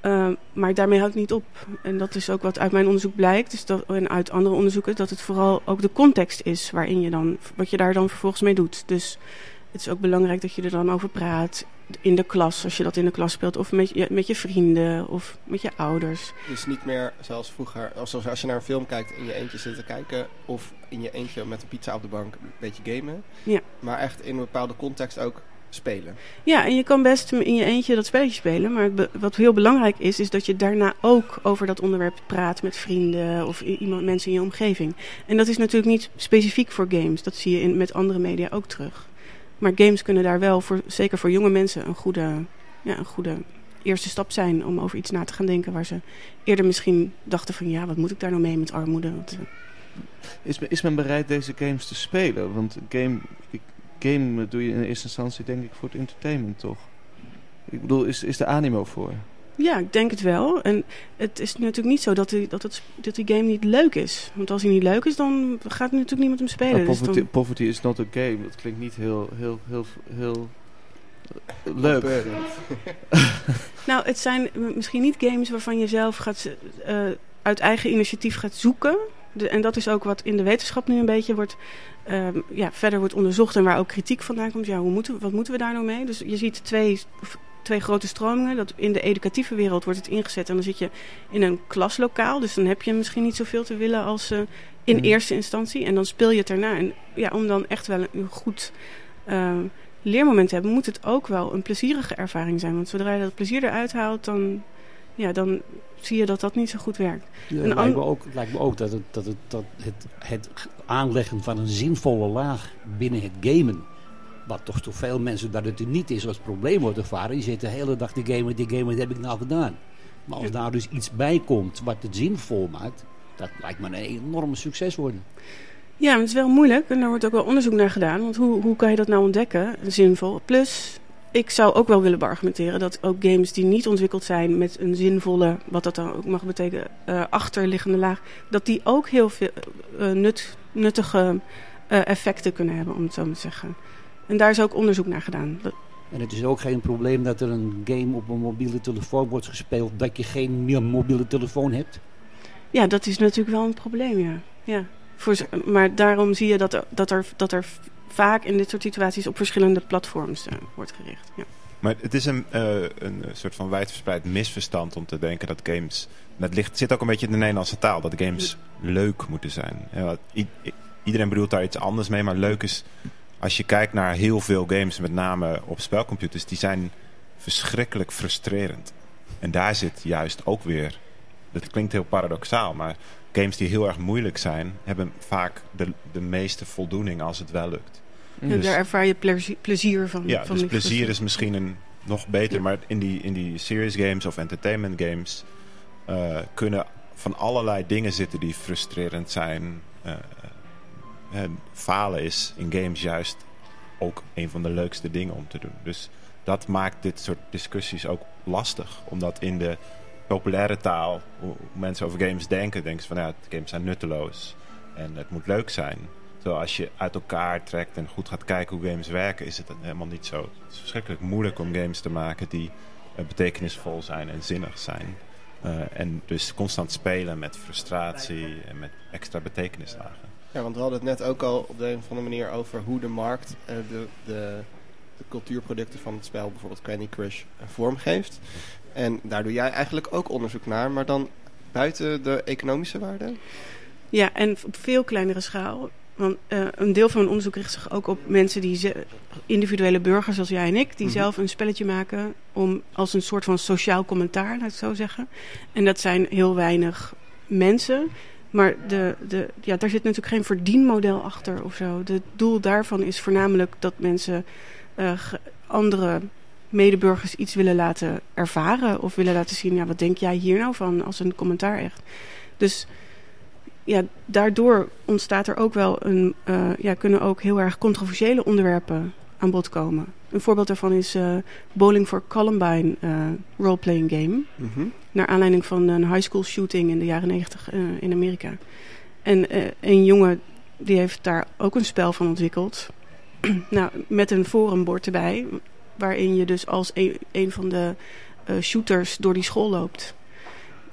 Uh, maar daarmee houdt het niet op. En dat is ook wat uit mijn onderzoek blijkt. Dus dat, en uit andere onderzoeken. Dat het vooral ook de context is waarin je dan, wat je daar dan vervolgens mee doet. Dus het is ook belangrijk dat je er dan over praat. In de klas, als je dat in de klas speelt. Of met je, met je vrienden. Of met je ouders. Dus niet meer zoals vroeger. Alsof als je naar een film kijkt in je eentje zit te kijken. Of in je eentje met een pizza op de bank een beetje gamen. Ja. Maar echt in een bepaalde context ook spelen. Ja, en je kan best in je eentje dat spelletje spelen. Maar wat heel belangrijk is, is dat je daarna ook over dat onderwerp praat met vrienden of iemand, mensen in je omgeving. En dat is natuurlijk niet specifiek voor games. Dat zie je in, met andere media ook terug. Maar games kunnen daar wel, voor, zeker voor jonge mensen, een goede, ja, een goede eerste stap zijn om over iets na te gaan denken waar ze eerder misschien dachten van ja, wat moet ik daar nou mee met armoede? Want, uh... is, is men bereid deze games te spelen? Want game, ik, game doe je in eerste instantie denk ik voor het entertainment toch? Ik bedoel, is, is de animo voor? Ja, ik denk het wel. En het is natuurlijk niet zo dat die, dat, het, dat die game niet leuk is. Want als hij niet leuk is, dan gaat natuurlijk niemand hem spelen. Uh, poverty, dus dan... poverty is not a game. Dat klinkt niet heel, heel, heel, heel leuk. nou, het zijn misschien niet games waarvan je zelf gaat, uh, uit eigen initiatief gaat zoeken. De, en dat is ook wat in de wetenschap nu een beetje wordt, uh, ja, verder wordt onderzocht en waar ook kritiek vandaan komt. Ja, hoe moeten, wat moeten we daar nou mee? Dus je ziet twee, twee grote stromingen. Dat in de educatieve wereld wordt het ingezet en dan zit je in een klaslokaal. Dus dan heb je misschien niet zoveel te willen als uh, in mm. eerste instantie. En dan speel je het erna. En ja, om dan echt wel een goed uh, leermoment te hebben, moet het ook wel een plezierige ervaring zijn. Want zodra je dat plezier eruit haalt, dan, ja, dan zie je dat dat niet zo goed werkt. Ja, het, lijkt me ook, het lijkt me ook dat, het, dat, het, dat het, het aanleggen van een zinvolle laag binnen het gamen, wat toch toch veel mensen dat het er niet is als probleem wordt ervaren, die zitten de hele dag die gamen, die gamen, wat heb ik nou gedaan? Maar als daar dus iets bij komt wat het zinvol maakt, dat lijkt me een enorm succes worden. Ja, maar het is wel moeilijk en daar wordt ook wel onderzoek naar gedaan. Want hoe, hoe kan je dat nou ontdekken, zinvol? Plus, ik zou ook wel willen beargumenteren dat ook games die niet ontwikkeld zijn met een zinvolle, wat dat dan ook mag betekenen, uh, achterliggende laag, dat die ook heel veel uh, nut, nuttige uh, effecten kunnen hebben, om het zo maar te zeggen. En daar is ook onderzoek naar gedaan. En het is ook geen probleem dat er een game op een mobiele telefoon wordt gespeeld, dat je geen mobiele telefoon hebt? Ja, dat is natuurlijk wel een probleem, ja. ja. Voor, maar daarom zie je dat dat, er, dat er vaak in dit soort situaties op verschillende platforms uh, wordt gericht. Ja. Maar het is een, uh, een soort van wijdverspreid misverstand om te denken dat games... Dat ligt, zit ook een beetje in de Nederlandse taal, dat games leuk moeten zijn. I, iedereen bedoelt daar iets anders mee, maar leuk is... Als je kijkt naar heel veel games, met name op spelcomputers, die zijn verschrikkelijk frustrerend. En daar zit juist ook weer... Dat klinkt heel paradoxaal, maar games die heel erg moeilijk zijn, hebben vaak de, de meeste voldoening als het wel lukt. Ja, dus, daar ervaar je plezier, plezier van. Ja, van dus plezier is misschien een nog beter, ja. maar in die, in die serious games of entertainment games uh, kunnen van allerlei dingen zitten die frustrerend zijn. Uh, uh, falen is in games juist ook een van de leukste dingen om te doen. Dus dat maakt dit soort discussies ook lastig, omdat in de populaire taal, hoe mensen over games denken, denken ze van ja, games zijn nutteloos en het moet leuk zijn. Terwijl als je uit elkaar trekt en goed gaat kijken hoe games werken, is het helemaal niet zo. Het is verschrikkelijk moeilijk om games te maken die uh, betekenisvol zijn en zinnig zijn. Uh, en dus constant spelen met frustratie en met extra betekenislagen. Ja, want we hadden het net ook al op de een of andere manier over hoe de markt uh, de, de, de cultuurproducten van het spel, bijvoorbeeld Candy Crush, vormgeeft. En daar doe jij eigenlijk ook onderzoek naar, maar dan buiten de economische waarde? Ja, en op veel kleinere schaal. Want uh, een deel van mijn onderzoek richt zich ook op mensen die individuele burgers zoals jij en ik, die mm-hmm. zelf een spelletje maken om als een soort van sociaal commentaar, laat ik het zo zeggen. En dat zijn heel weinig mensen. Maar de, de, ja, daar zit natuurlijk geen verdienmodel achter of zo. Het doel daarvan is voornamelijk dat mensen uh, andere medeburgers iets willen laten ervaren. Of willen laten zien, ja, wat denk jij hier nou van als een commentaar echt. Dus ja, daardoor ontstaat er ook wel een, eh, ja, kunnen ook heel erg controversiële onderwerpen aan bod komen. Een voorbeeld daarvan is eh, Bowling for Columbine eh roleplaying game. Mhm. Naar aanleiding van een high school shooting in de jaren negentig in Amerika. En een jongen die heeft daar ook een spel van ontwikkeld. nou, met een forumbord erbij. Waarin je dus als een, van de eh, shooters door die school loopt.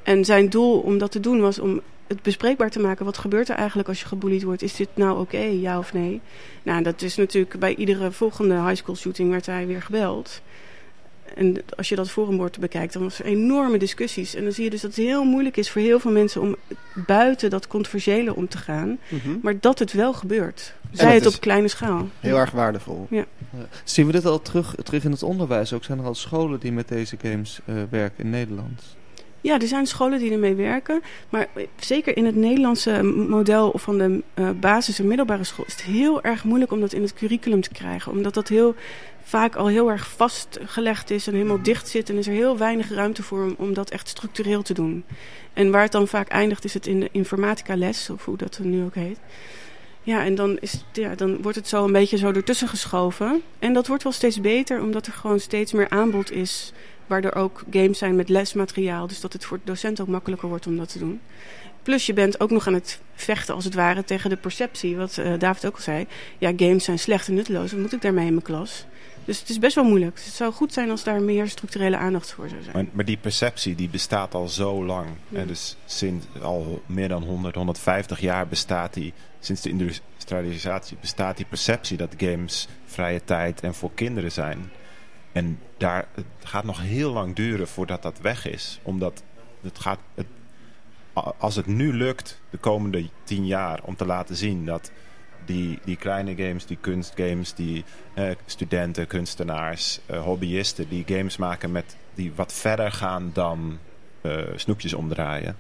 En zijn doel om dat te doen was om het bespreekbaar te maken. Wat gebeurt er eigenlijk als je gebullied wordt? Is dit nou oké, ja of nee? Nou, dat is natuurlijk bij iedere volgende high school shooting werd hij weer gebeld. En als je dat forumbord bekijkt, dan was er enorme discussies. En dan zie je dus dat het heel moeilijk is voor heel veel mensen om buiten dat controversiële om te gaan. Mhm. Maar dat het wel gebeurt. Zij het op kleine schaal. Heel erg waardevol. Ja. Zien we dit al terug, terug in het onderwijs? Ook zijn er al scholen die met deze games eh, werken in Nederland? Ja, er zijn scholen die ermee werken. Maar zeker in het Nederlandse model van de eh, basis- en middelbare school is het heel erg moeilijk om dat in het curriculum te krijgen. Omdat dat heel vaak al heel erg vastgelegd is en helemaal dicht zit. En is er heel weinig ruimte voor om, om dat echt structureel te doen. En waar het dan vaak eindigt is het in de informatica les, of hoe dat nu ook heet. Ja, en dan, is, ja, dan wordt het zo een beetje zo ertussen geschoven. En dat wordt wel steeds beter, omdat er gewoon steeds meer aanbod is. Waar er ook games zijn met lesmateriaal. Dus dat het voor docenten ook makkelijker wordt om dat te doen. Plus je bent ook nog aan het vechten als het ware tegen de perceptie. Wat eh, David ook al zei. Ja, games zijn slecht en nutteloos. Wat moet ik daarmee in mijn klas? Dus het is best wel moeilijk. Dus het zou goed zijn als daar meer structurele aandacht voor zou zijn. Maar, maar die perceptie die bestaat al zo lang. Ja. En dus sinds al meer dan 100, 150 jaar bestaat die, sinds de industrialisatie bestaat die perceptie dat games vrije tijd en voor kinderen zijn. En daar, het gaat nog heel lang duren voordat dat weg is. Omdat het gaat, het, als het nu lukt de komende tien jaar om te laten zien dat die, die kleine games, die kunstgames, die eh, studenten, kunstenaars, eh, hobbyisten die games maken met die wat verder gaan dan eh, snoepjes omdraaien.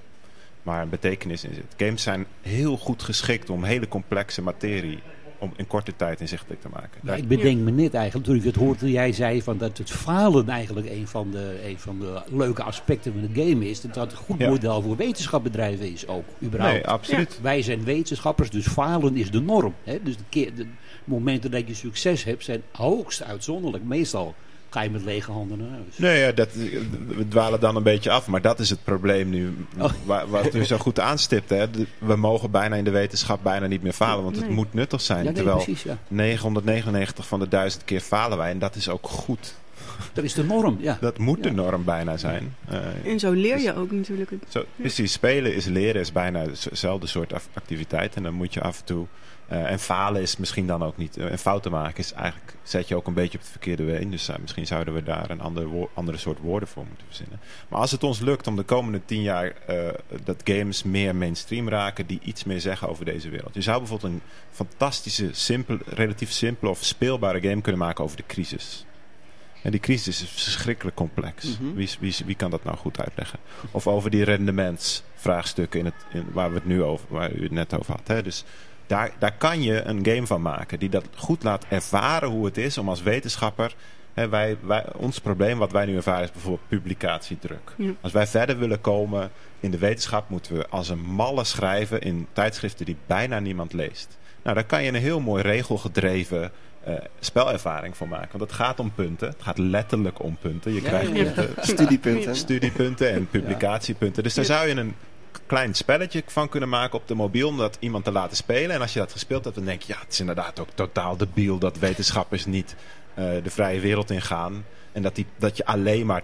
Maar een betekenis in zit. Games zijn heel goed geschikt om hele complexe materie om in korte tijd inzichtelijk te maken. Ik bedenk me net eigenlijk, toen ik het hoorde, jij zei van dat het falen eigenlijk een van de, een van de leuke aspecten van het game is. Dat dat een goed Ja. model voor wetenschapbedrijven is ook, überhaupt. nee, absoluut. Wij zijn wetenschappers, dus falen is de norm. Hè? Dus de, keer, de momenten dat je succes hebt zijn hoogst uitzonderlijk. Meestal ga je met lege handen naar huis. Nee, ja, dat, we dwalen dan een beetje af. Maar dat is het probleem nu. Oh. Waar, wat u zo goed aanstipt. Hè. We mogen bijna in de wetenschap bijna niet meer falen. Want het moet nuttig zijn. Ja, nee, terwijl precies, ja. 999 van de 1000 keer falen wij. En dat is ook goed. Dat is de norm, ja. Dat moet de norm bijna zijn. Eh, En zo leer je ook natuurlijk. zo, precies, spelen is leren is bijna hetzelfde soort af- activiteit. En dan moet je af en toe... eh, en falen is misschien dan ook niet... eh, en fouten maken is eigenlijk... Zet je ook een beetje op het verkeerde been. Dus eh, misschien zouden we daar een ander andere soort woorden voor moeten verzinnen. Maar als het ons lukt om de komende tien jaar... dat games meer mainstream raken... die iets meer zeggen over deze wereld. Je zou bijvoorbeeld een fantastische, simpel, relatief simpele of speelbare game kunnen maken over de crisis. En die crisis is verschrikkelijk complex. Mhm. wie, wie, wie kan dat nou goed uitleggen? Of over die rendementsvraagstukken in het, in, waar we het nu over, waar u het net over had. Hè? Dus daar, daar kan je een game van maken die dat goed laat ervaren hoe het is om als wetenschapper. Hè, wij, wij, ons probleem wat wij nu ervaren is bijvoorbeeld publicatiedruk. Ja. Als wij verder willen komen in de wetenschap moeten we als een malle schrijven in tijdschriften die bijna niemand leest. Nou, daar kan je een heel mooi regelgedreven eh, spelervaring voor maken. Want het gaat om punten. Het gaat letterlijk om punten. Je Ja, krijgt ja, ja. eh, Studiepunten. studiepunten en publicatiepunten. Dus daar zou je een klein spelletje van kunnen maken op de mobiel om dat iemand te laten spelen. En als je dat gespeeld hebt, dan denk je, ja, het is inderdaad ook totaal debiel dat wetenschappers niet eh, de vrije wereld ingaan. En dat, die, dat je alleen maar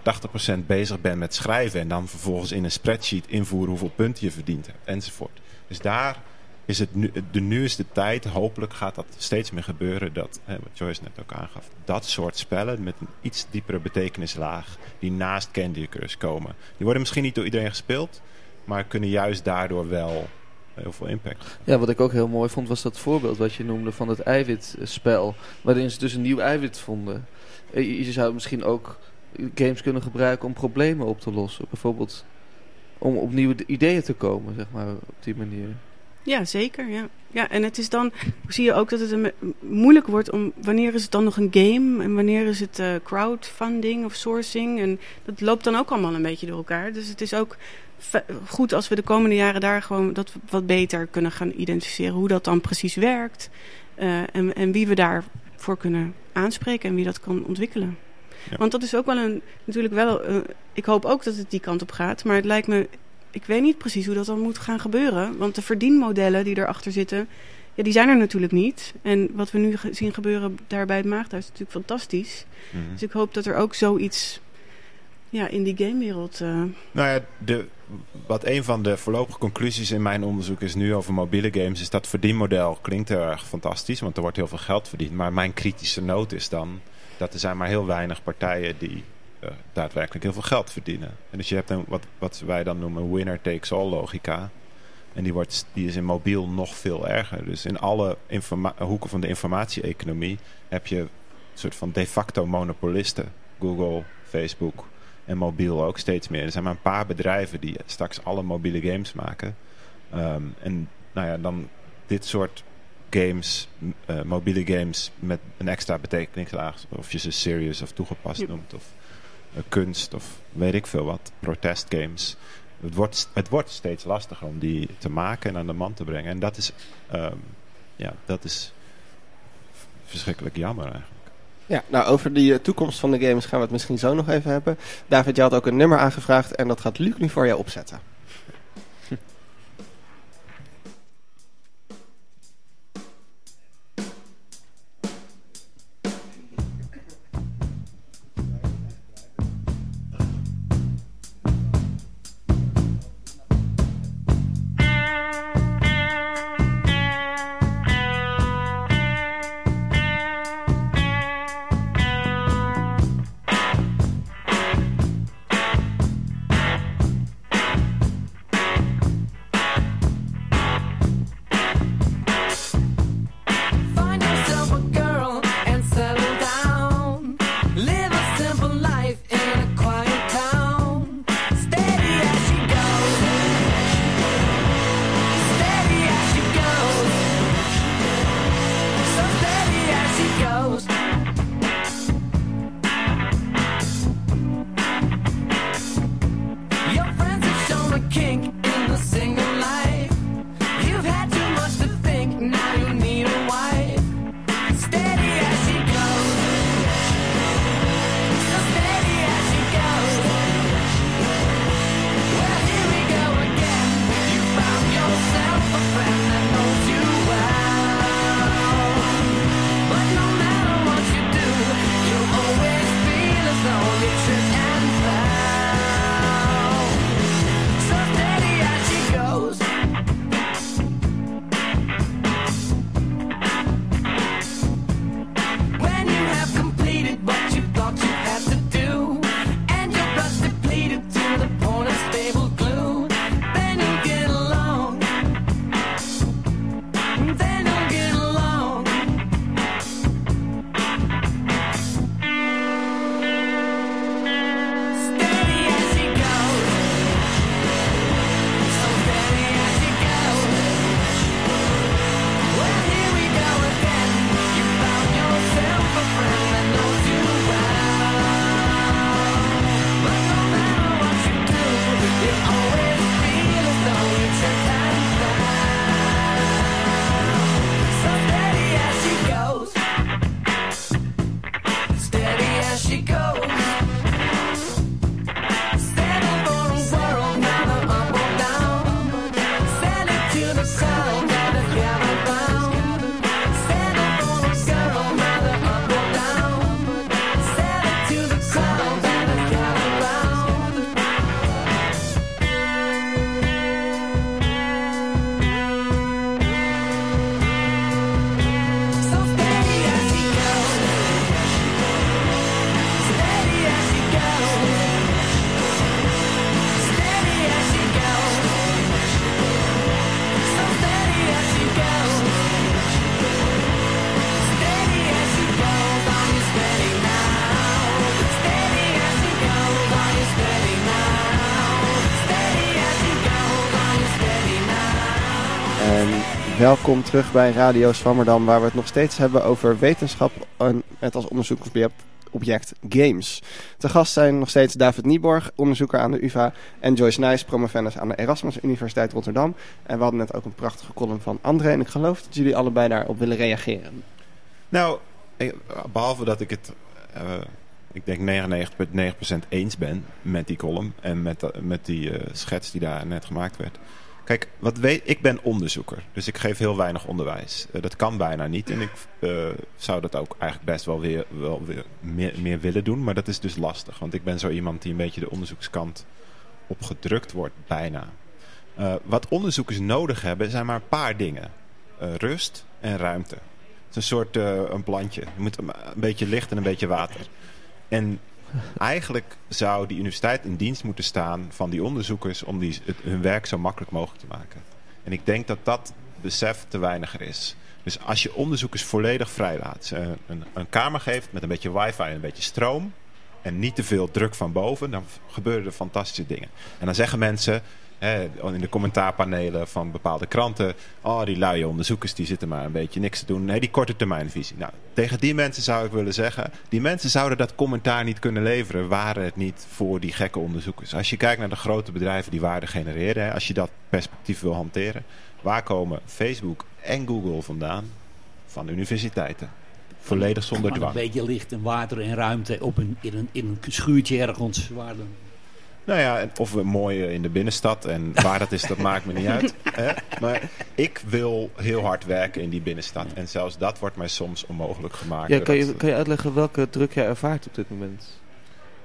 80% bezig bent met schrijven. En dan vervolgens in een spreadsheet invoeren hoeveel punten je verdiend hebt. Enzovoort. Dus daar is het nu, de nu is de tijd. Hopelijk gaat dat steeds meer gebeuren. Dat, hè, wat Joyce net ook aangaf. Dat soort spellen met een iets diepere betekenislaag. Die naast Candy Crush komen. Die worden misschien niet door iedereen gespeeld. Maar kunnen juist daardoor wel heel veel impact. Ja, wat ik ook heel mooi vond was dat voorbeeld wat je noemde van het eiwitspel. Waarin ze dus een nieuw eiwit vonden. Eh, Je zou misschien ook games kunnen gebruiken om problemen op te lossen. Bijvoorbeeld om op nieuwe ideeën te komen, zeg maar, op die manier. Ja, zeker. Ja. Ja, en het is dan, zie je ook dat het moeilijk wordt om wanneer is het dan nog een game en wanneer is het eh, crowdfunding of sourcing. En dat loopt dan ook allemaal een beetje door elkaar. Dus het is ook goed als we de komende jaren daar gewoon dat wat beter kunnen gaan identificeren hoe dat dan precies werkt. eh, en, en wie we daarvoor kunnen aanspreken en wie dat kan ontwikkelen. Ja. Want dat is ook wel een, natuurlijk wel, eh, ik hoop ook dat het die kant op gaat, maar het lijkt me, ik weet niet precies hoe dat dan moet gaan gebeuren. Want de verdienmodellen die erachter zitten, ja, die zijn er natuurlijk niet. En wat we nu zien gebeuren daar bij het Maagdhuis is natuurlijk fantastisch. Mhm. Dus ik hoop dat er ook zoiets ja, in die gamewereld... eh, Nou ja, de, wat een van de voorlopige conclusies in mijn onderzoek is nu over mobiele games, is dat verdienmodel klinkt heel erg fantastisch, want er wordt heel veel geld verdiend. Maar mijn kritische noot is dan dat er zijn maar heel weinig partijen die eh, daadwerkelijk heel veel geld verdienen. En dus je hebt een, wat, wat wij dan noemen winner takes all logica. En die, wordt, die is in mobiel nog veel erger. Dus in alle hoeken van de informatie-economie heb je een soort van de facto monopolisten. Google, Facebook en mobiel ook steeds meer. Er zijn maar een paar bedrijven die straks alle mobiele games maken. Ehm, en nou ja, dan dit soort games, eh, mobiele games met een extra betekenislaag. Of je ze serious of toegepast noemt. Of eh, kunst of weet ik veel wat. Protestgames. Het wordt, het wordt steeds lastiger om die te maken en aan de man te brengen. En dat is, ehm, ja, dat is verschrikkelijk jammer eigenlijk. Ja, nou over die eh, toekomst van de games gaan we het misschien zo nog even hebben. David, je had ook een nummer aangevraagd en dat gaat Luc nu voor jou opzetten. Welkom terug bij Radio Swammerdam, waar we het nog steeds hebben over wetenschap en het als onderzoeksobject, object games. Te gast zijn nog steeds David Nieborg, onderzoeker aan de UvA, en Joyce Nijs, promovendus aan de Erasmus Universiteit Rotterdam. En we hadden net ook een prachtige column van André en ik geloof dat jullie allebei daarop willen reageren. Nou, behalve dat ik het, eh, ik denk 99,9% eens ben met die column en met, dat- met die eh, schets die daar net gemaakt werd. Kijk, wat weet, ik ben onderzoeker, dus ik geef heel weinig onderwijs. Eh, dat kan bijna niet en ik eh, zou dat ook eigenlijk best wel weer, wel weer meer, meer willen doen, maar dat is dus lastig. Want ik ben zo iemand die een beetje de onderzoekskant opgedrukt wordt, bijna. Eh, wat onderzoekers nodig hebben zijn maar een paar dingen. Rust en ruimte. Het is een soort een plantje. Je moet een beetje licht en een beetje water. En eigenlijk zou die universiteit in dienst moeten staan van die onderzoekers om die, hun werk zo makkelijk mogelijk te maken. En ik denk dat dat besef te weinig is. Dus als je onderzoekers volledig vrijlaat, een, een, een kamer geeft met een beetje wifi en een beetje stroom en niet te veel druk van boven, dan gebeuren er fantastische dingen. En dan zeggen mensen hè, in de commentaarpanelen van bepaalde kranten, oh die luie onderzoekers die zitten maar een beetje niks te doen. Nee, die korte termijnvisie. Nou, tegen die mensen zou ik willen zeggen, die mensen zouden dat commentaar niet kunnen leveren, waren het niet voor die gekke onderzoekers. Als je kijkt naar de grote bedrijven die waarde genereren, hè, als je dat perspectief wil hanteren, waar komen Facebook en Google vandaan? Van universiteiten. Volledig zonder Maar een dwang. beetje licht en water en ruimte op een, in, een, in een schuurtje ergens. Waar dan... Nou ja, of we mooi in de binnenstad en waar dat is, dat maakt me niet uit. Hè? Maar ik wil heel hard werken in die binnenstad. En zelfs dat wordt mij soms onmogelijk gemaakt. Ja, kan, je, kan je uitleggen welke druk jij ervaart op dit moment?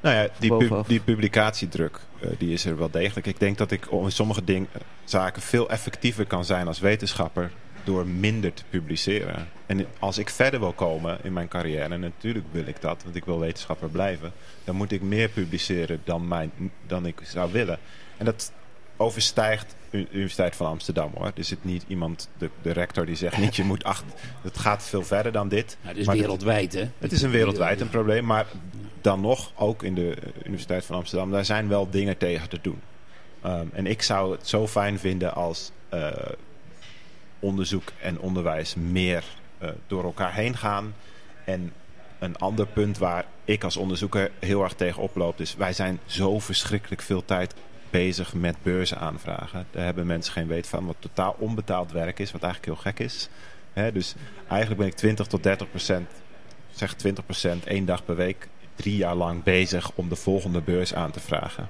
Nou ja, die, pu- die publicatiedruk, eh, die is er wel degelijk. Ik denk dat ik in sommige ding, zaken veel effectiever kan zijn als wetenschapper door minder te publiceren. En als ik verder wil komen in mijn carrière, en natuurlijk wil ik dat, want ik wil wetenschapper blijven, dan moet ik meer publiceren dan, mijn, dan ik zou willen. En dat overstijgt de Universiteit van Amsterdam hoor. Er zit niet iemand, de, de rector, die zegt niet je moet acht. Het gaat veel verder dan dit. Nou, dat is Maar wereldwijd, hè? het is een wereldwijd een probleem, maar dan nog, ook in de Universiteit van Amsterdam, daar zijn wel dingen tegen te doen. Ehm, en ik zou het zo fijn vinden als eh, onderzoek en onderwijs meer eh, door elkaar heen gaan. En een ander punt waar ik als onderzoeker heel erg tegen oploop, is wij zijn zo verschrikkelijk veel tijd bezig met beurzen aanvragen. Daar hebben mensen geen weet van, wat totaal onbetaald werk is, wat eigenlijk heel gek is. Dus eigenlijk ben ik 20 tot 30 procent, zeg 20 procent, één dag per week, drie jaar lang bezig om de volgende beurs aan te vragen.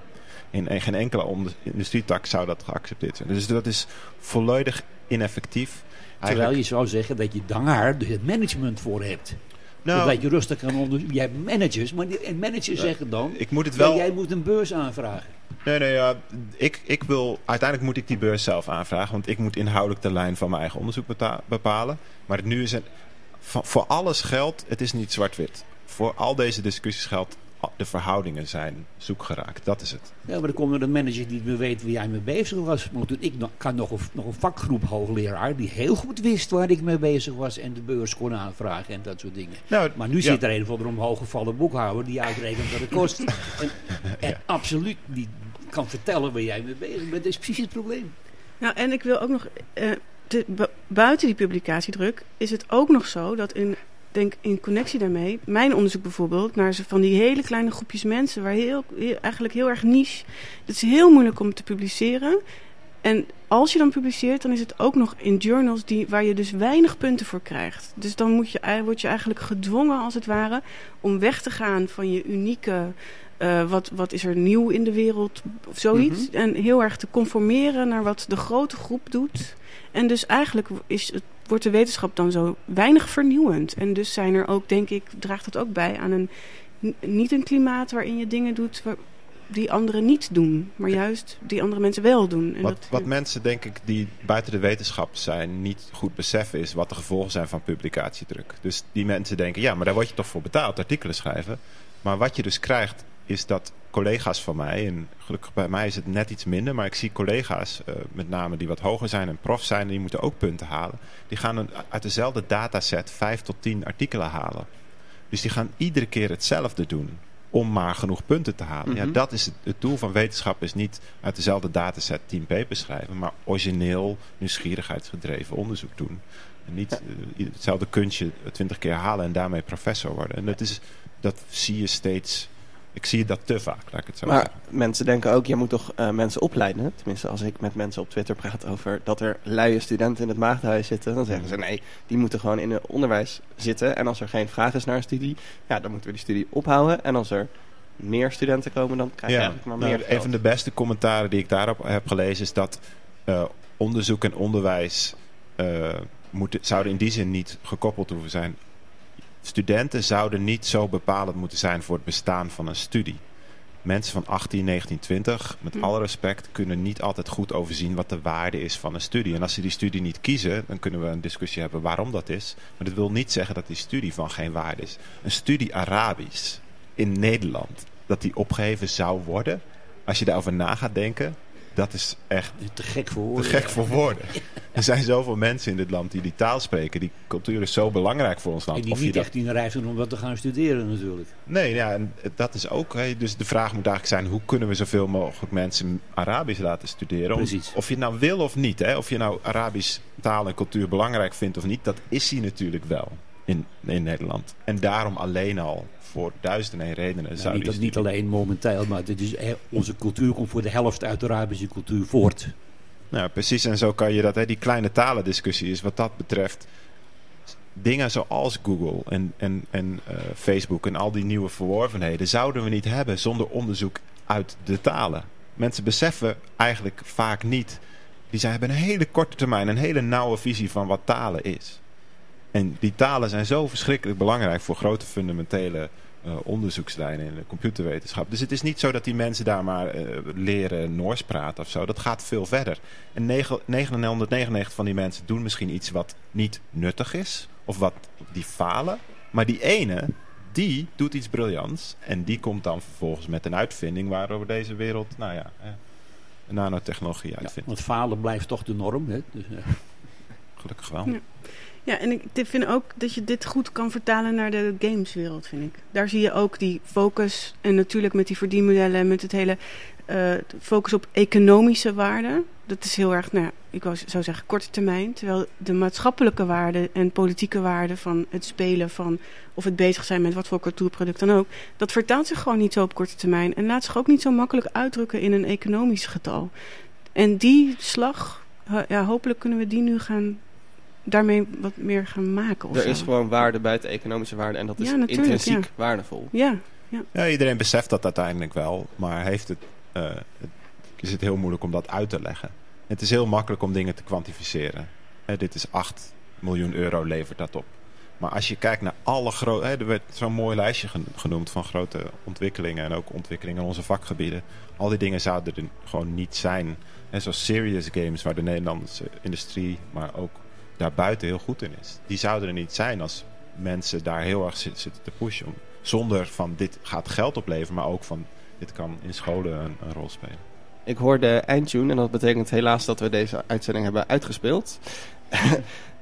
In, in geen enkele onder- industrietak zou dat geaccepteerd zijn. Dus dat is volledig ineffectief. Terwijl je zou zeggen dat je daar het management voor hebt. Nou, dat je rustig kan onder... Je hebt managers, maar die, en managers zeggen dan... ik moet het wel... jij moet een beurs aanvragen. Nee, nee, ja, ik, ik wil, uiteindelijk moet ik die beurs zelf aanvragen. Want ik moet inhoudelijk de lijn van mijn eigen onderzoek bepalen. Maar nu is het, voor alles geldt, het is niet zwart-wit. Voor al deze discussies geldt, de verhoudingen zijn zoekgeraakt. Dat is het. Ja, maar dan komt er een manager die niet meer weet waar jij mee bezig was. Maar toen ik nog, kan nog, een, nog een vakgroep hoogleraar die heel goed wist waar ik mee bezig was. En de beurs kon aanvragen en dat soort dingen. Nou, Maar nu ja. zit er een of andere omhooggevallen boekhouder die uitrekent wat het kost. en en absoluut niet kan vertellen waar jij mee bezig bent. Dat is precies het probleem. Nou, en ik wil ook nog, eh, te- bu- buiten die publicatiedruk is het ook nog zo dat in, denk in connectie daarmee, mijn onderzoek bijvoorbeeld, naar van die hele kleine groepjes mensen, waar heel, eigenlijk heel erg niche, het is heel moeilijk om te publiceren. En als je dan publiceert, dan is het ook nog in journals die, waar je dus weinig punten voor krijgt. Dus dan moet je, word je eigenlijk gedwongen, als het ware, om weg te gaan van je unieke eh, wat, wat is er nieuw in de wereld of zoiets. En heel erg te conformeren naar wat de grote groep doet. En dus eigenlijk is het, wordt de wetenschap dan zo weinig vernieuwend. En dus zijn er ook, denk ik, draagt het ook bij aan een niet een klimaat waarin je dingen doet waar- die anderen niet doen, maar juist die andere mensen wel doen. En Wat, dat, wat mensen, denk ik, die buiten de wetenschap zijn, niet goed beseffen, is wat de gevolgen zijn van publicatiedruk. Dus die mensen denken, ja, maar daar word je toch voor betaald, artikelen schrijven. Maar wat je dus krijgt, is dat collega's van mij, en gelukkig bij mij is het net iets minder, maar ik zie collega's, eh, met name die wat hoger zijn en prof zijn, die moeten ook punten halen. Die gaan een- uit dezelfde dataset vijf tot tien artikelen halen. Dus die gaan iedere keer hetzelfde doen om maar genoeg punten te halen. Ja, Mhm. dat is het, het doel van wetenschap is niet uit dezelfde dataset 10 papers schrijven, maar origineel, nieuwsgierigheidsgedreven onderzoek doen. En niet eh, hetzelfde kunstje twintig keer halen en daarmee professor worden. En dat is dat zie je steeds. Ik zie dat te vaak, laat ik het zo Maar zeggen. mensen denken ook, je moet toch eh, mensen opleiden? Tenminste, als ik met mensen op Twitter praat over dat er luie studenten in het maagdenhuis zitten, dan zeggen ze nee, die moeten gewoon in het onderwijs zitten. En als er geen vraag is naar een studie, ja, dan moeten we die studie ophouden. En als er meer studenten komen, dan krijg je eigenlijk maar nou, meer een geld. van de beste commentaren die ik daarop heb gelezen is dat eh, onderzoek en onderwijs eh, moeten, zouden in die zin niet gekoppeld hoeven zijn. Studenten zouden niet zo bepalend moeten zijn voor het bestaan van een studie. Mensen van 18, 19, 20, met Hm. alle respect, kunnen niet altijd goed overzien wat de waarde is van een studie. En als ze die studie niet kiezen, dan kunnen we een discussie hebben waarom dat is. Maar dat wil niet zeggen dat die studie van geen waarde is. Een studie Arabisch in Nederland, dat die opgeheven zou worden, als je daarover na gaat denken, dat is echt Te gek voor te woorden. gek voor woorden. Er zijn zoveel mensen in dit land die die taal spreken. Die cultuur is zo belangrijk voor ons land. En die Of je niet dat- echt in de reis doen om wat te gaan studeren natuurlijk. Nee, ja, en dat is ook. Hè, dus de vraag moet eigenlijk zijn: hoe kunnen we zoveel mogelijk mensen Arabisch laten studeren? Precies. Of je het nou wil of niet. Hè, of je nou Arabisch taal en cultuur belangrijk vindt of niet. Dat is hij natuurlijk wel in, in Nederland. En daarom alleen al voor duizenden redenen. Nou, zou niet, dat niet alleen momenteel, maar dit is, eh, onze cultuur komt voor de helft uit de Arabische cultuur voort. Nou, precies. En zo kan je dat, hè, die kleine talendiscussie is wat dat betreft. Dingen zoals Google en, en, en eh, Facebook en al die nieuwe verworvenheden zouden we niet hebben zonder onderzoek uit de talen. Mensen beseffen eigenlijk vaak niet. Die zijn, hebben een hele korte termijn, een hele nauwe visie van wat talen is. En die talen zijn zo verschrikkelijk belangrijk voor grote fundamentele eh, onderzoekslijnen in de computerwetenschap. Dus het is niet zo dat die mensen daar maar eh, leren Noors praten of zo. Dat gaat veel verder. En negen- 999 van die mensen doen misschien iets wat niet nuttig is. Of wat die falen. Maar die ene, die doet iets briljants. En die komt dan vervolgens met een uitvinding waarover deze wereld, nou ja, eh, nanotechnologie Ja, uitvindt. want falen blijft toch de norm. Hè? Dus, eh, Gelukkig wel. Ja. Ja, en ik vind ook dat je dit goed kan vertalen naar de gameswereld, vind ik. Daar zie je ook die focus en natuurlijk met die verdienmodellen en met het hele eh, focus op economische waarde. Dat is heel erg, nou, ik zou zeggen korte termijn. Terwijl de maatschappelijke waarde en politieke waarde van het spelen van of het bezig zijn met wat voor cultuurproduct dan ook, dat vertaalt zich gewoon niet zo op korte termijn en laat zich ook niet zo makkelijk uitdrukken in een economisch getal. En die slag, ja, hopelijk kunnen we die nu gaan daarmee wat meer gaan maken. Of Er zo. is gewoon waarde buiten economische waarde en dat is Ja, natuurlijk, intrinsiek ja. waardevol. Ja, Ja, iedereen beseft dat uiteindelijk wel, maar heeft het, eh, het is het heel moeilijk om dat uit te leggen. Het is heel makkelijk om dingen te kwantificeren. Hè, dit is 8 miljoen euro levert dat op. Maar als je kijkt naar alle grote... Er werd zo'n mooi lijstje gen- genoemd van grote ontwikkelingen... en ook ontwikkelingen in onze vakgebieden. Al die dingen zouden er gewoon niet zijn. En zoals serious games, waar de Nederlandse industrie... maar ook daarbuiten heel goed in is. Die zouden er niet zijn als mensen daar heel erg zit- zitten te pushen. Zonder van dit gaat geld opleveren... maar ook van dit kan in scholen een, rol spelen. Ik hoor de eindtune en dat betekent helaas dat we deze uitzending hebben uitgespeeld.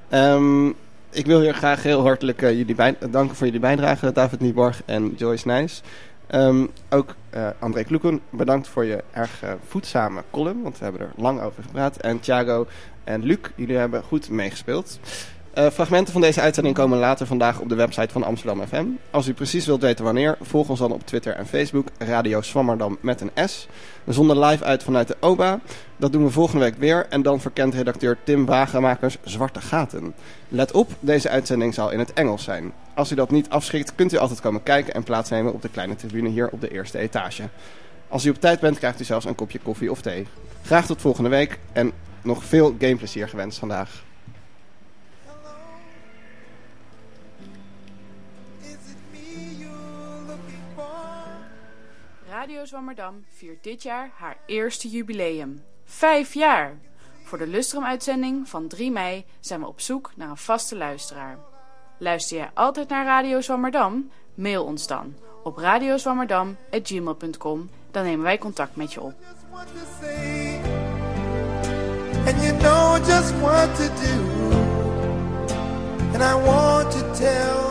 Ehm, ik wil hier graag heel hartelijk eh, jullie bij- danken voor jullie bijdrage, David Nieborg en Joyce Nijs. Ehm, ook eh, André Kloeken, bedankt voor je erg eh, voedzame column, want we hebben er lang over gepraat. En Thiago en Luc, jullie hebben goed meegespeeld. Eh, fragmenten van deze uitzending komen later vandaag op de website van Amsterdam FM. Als u precies wilt weten wanneer, volg ons dan op Twitter en Facebook, Radio Swammerdam met een S. We zonden live uit vanuit de OBA. Dat doen we volgende week weer. En dan verkent redacteur Tim Wagemakers Zwarte Gaten. Let op, deze uitzending zal in het Engels zijn. Als u dat niet afschrikt, kunt u altijd komen kijken en plaatsnemen op de kleine tribune hier op de eerste etage. Als u op tijd bent, krijgt u zelfs een kopje koffie of thee. Graag tot volgende week en nog veel gameplezier gewenst vandaag. Radio Zwammerdam viert dit jaar haar eerste jubileum. Vijf jaar! Voor de Lustrum-uitzending van 3 mei zijn we op zoek naar een vaste luisteraar. Luister jij altijd naar Radio Zwammerdam? Mail ons dan op radiozwammerdam.gmail.com. Dan nemen wij contact met je op. and you know just what to do. And I want to tell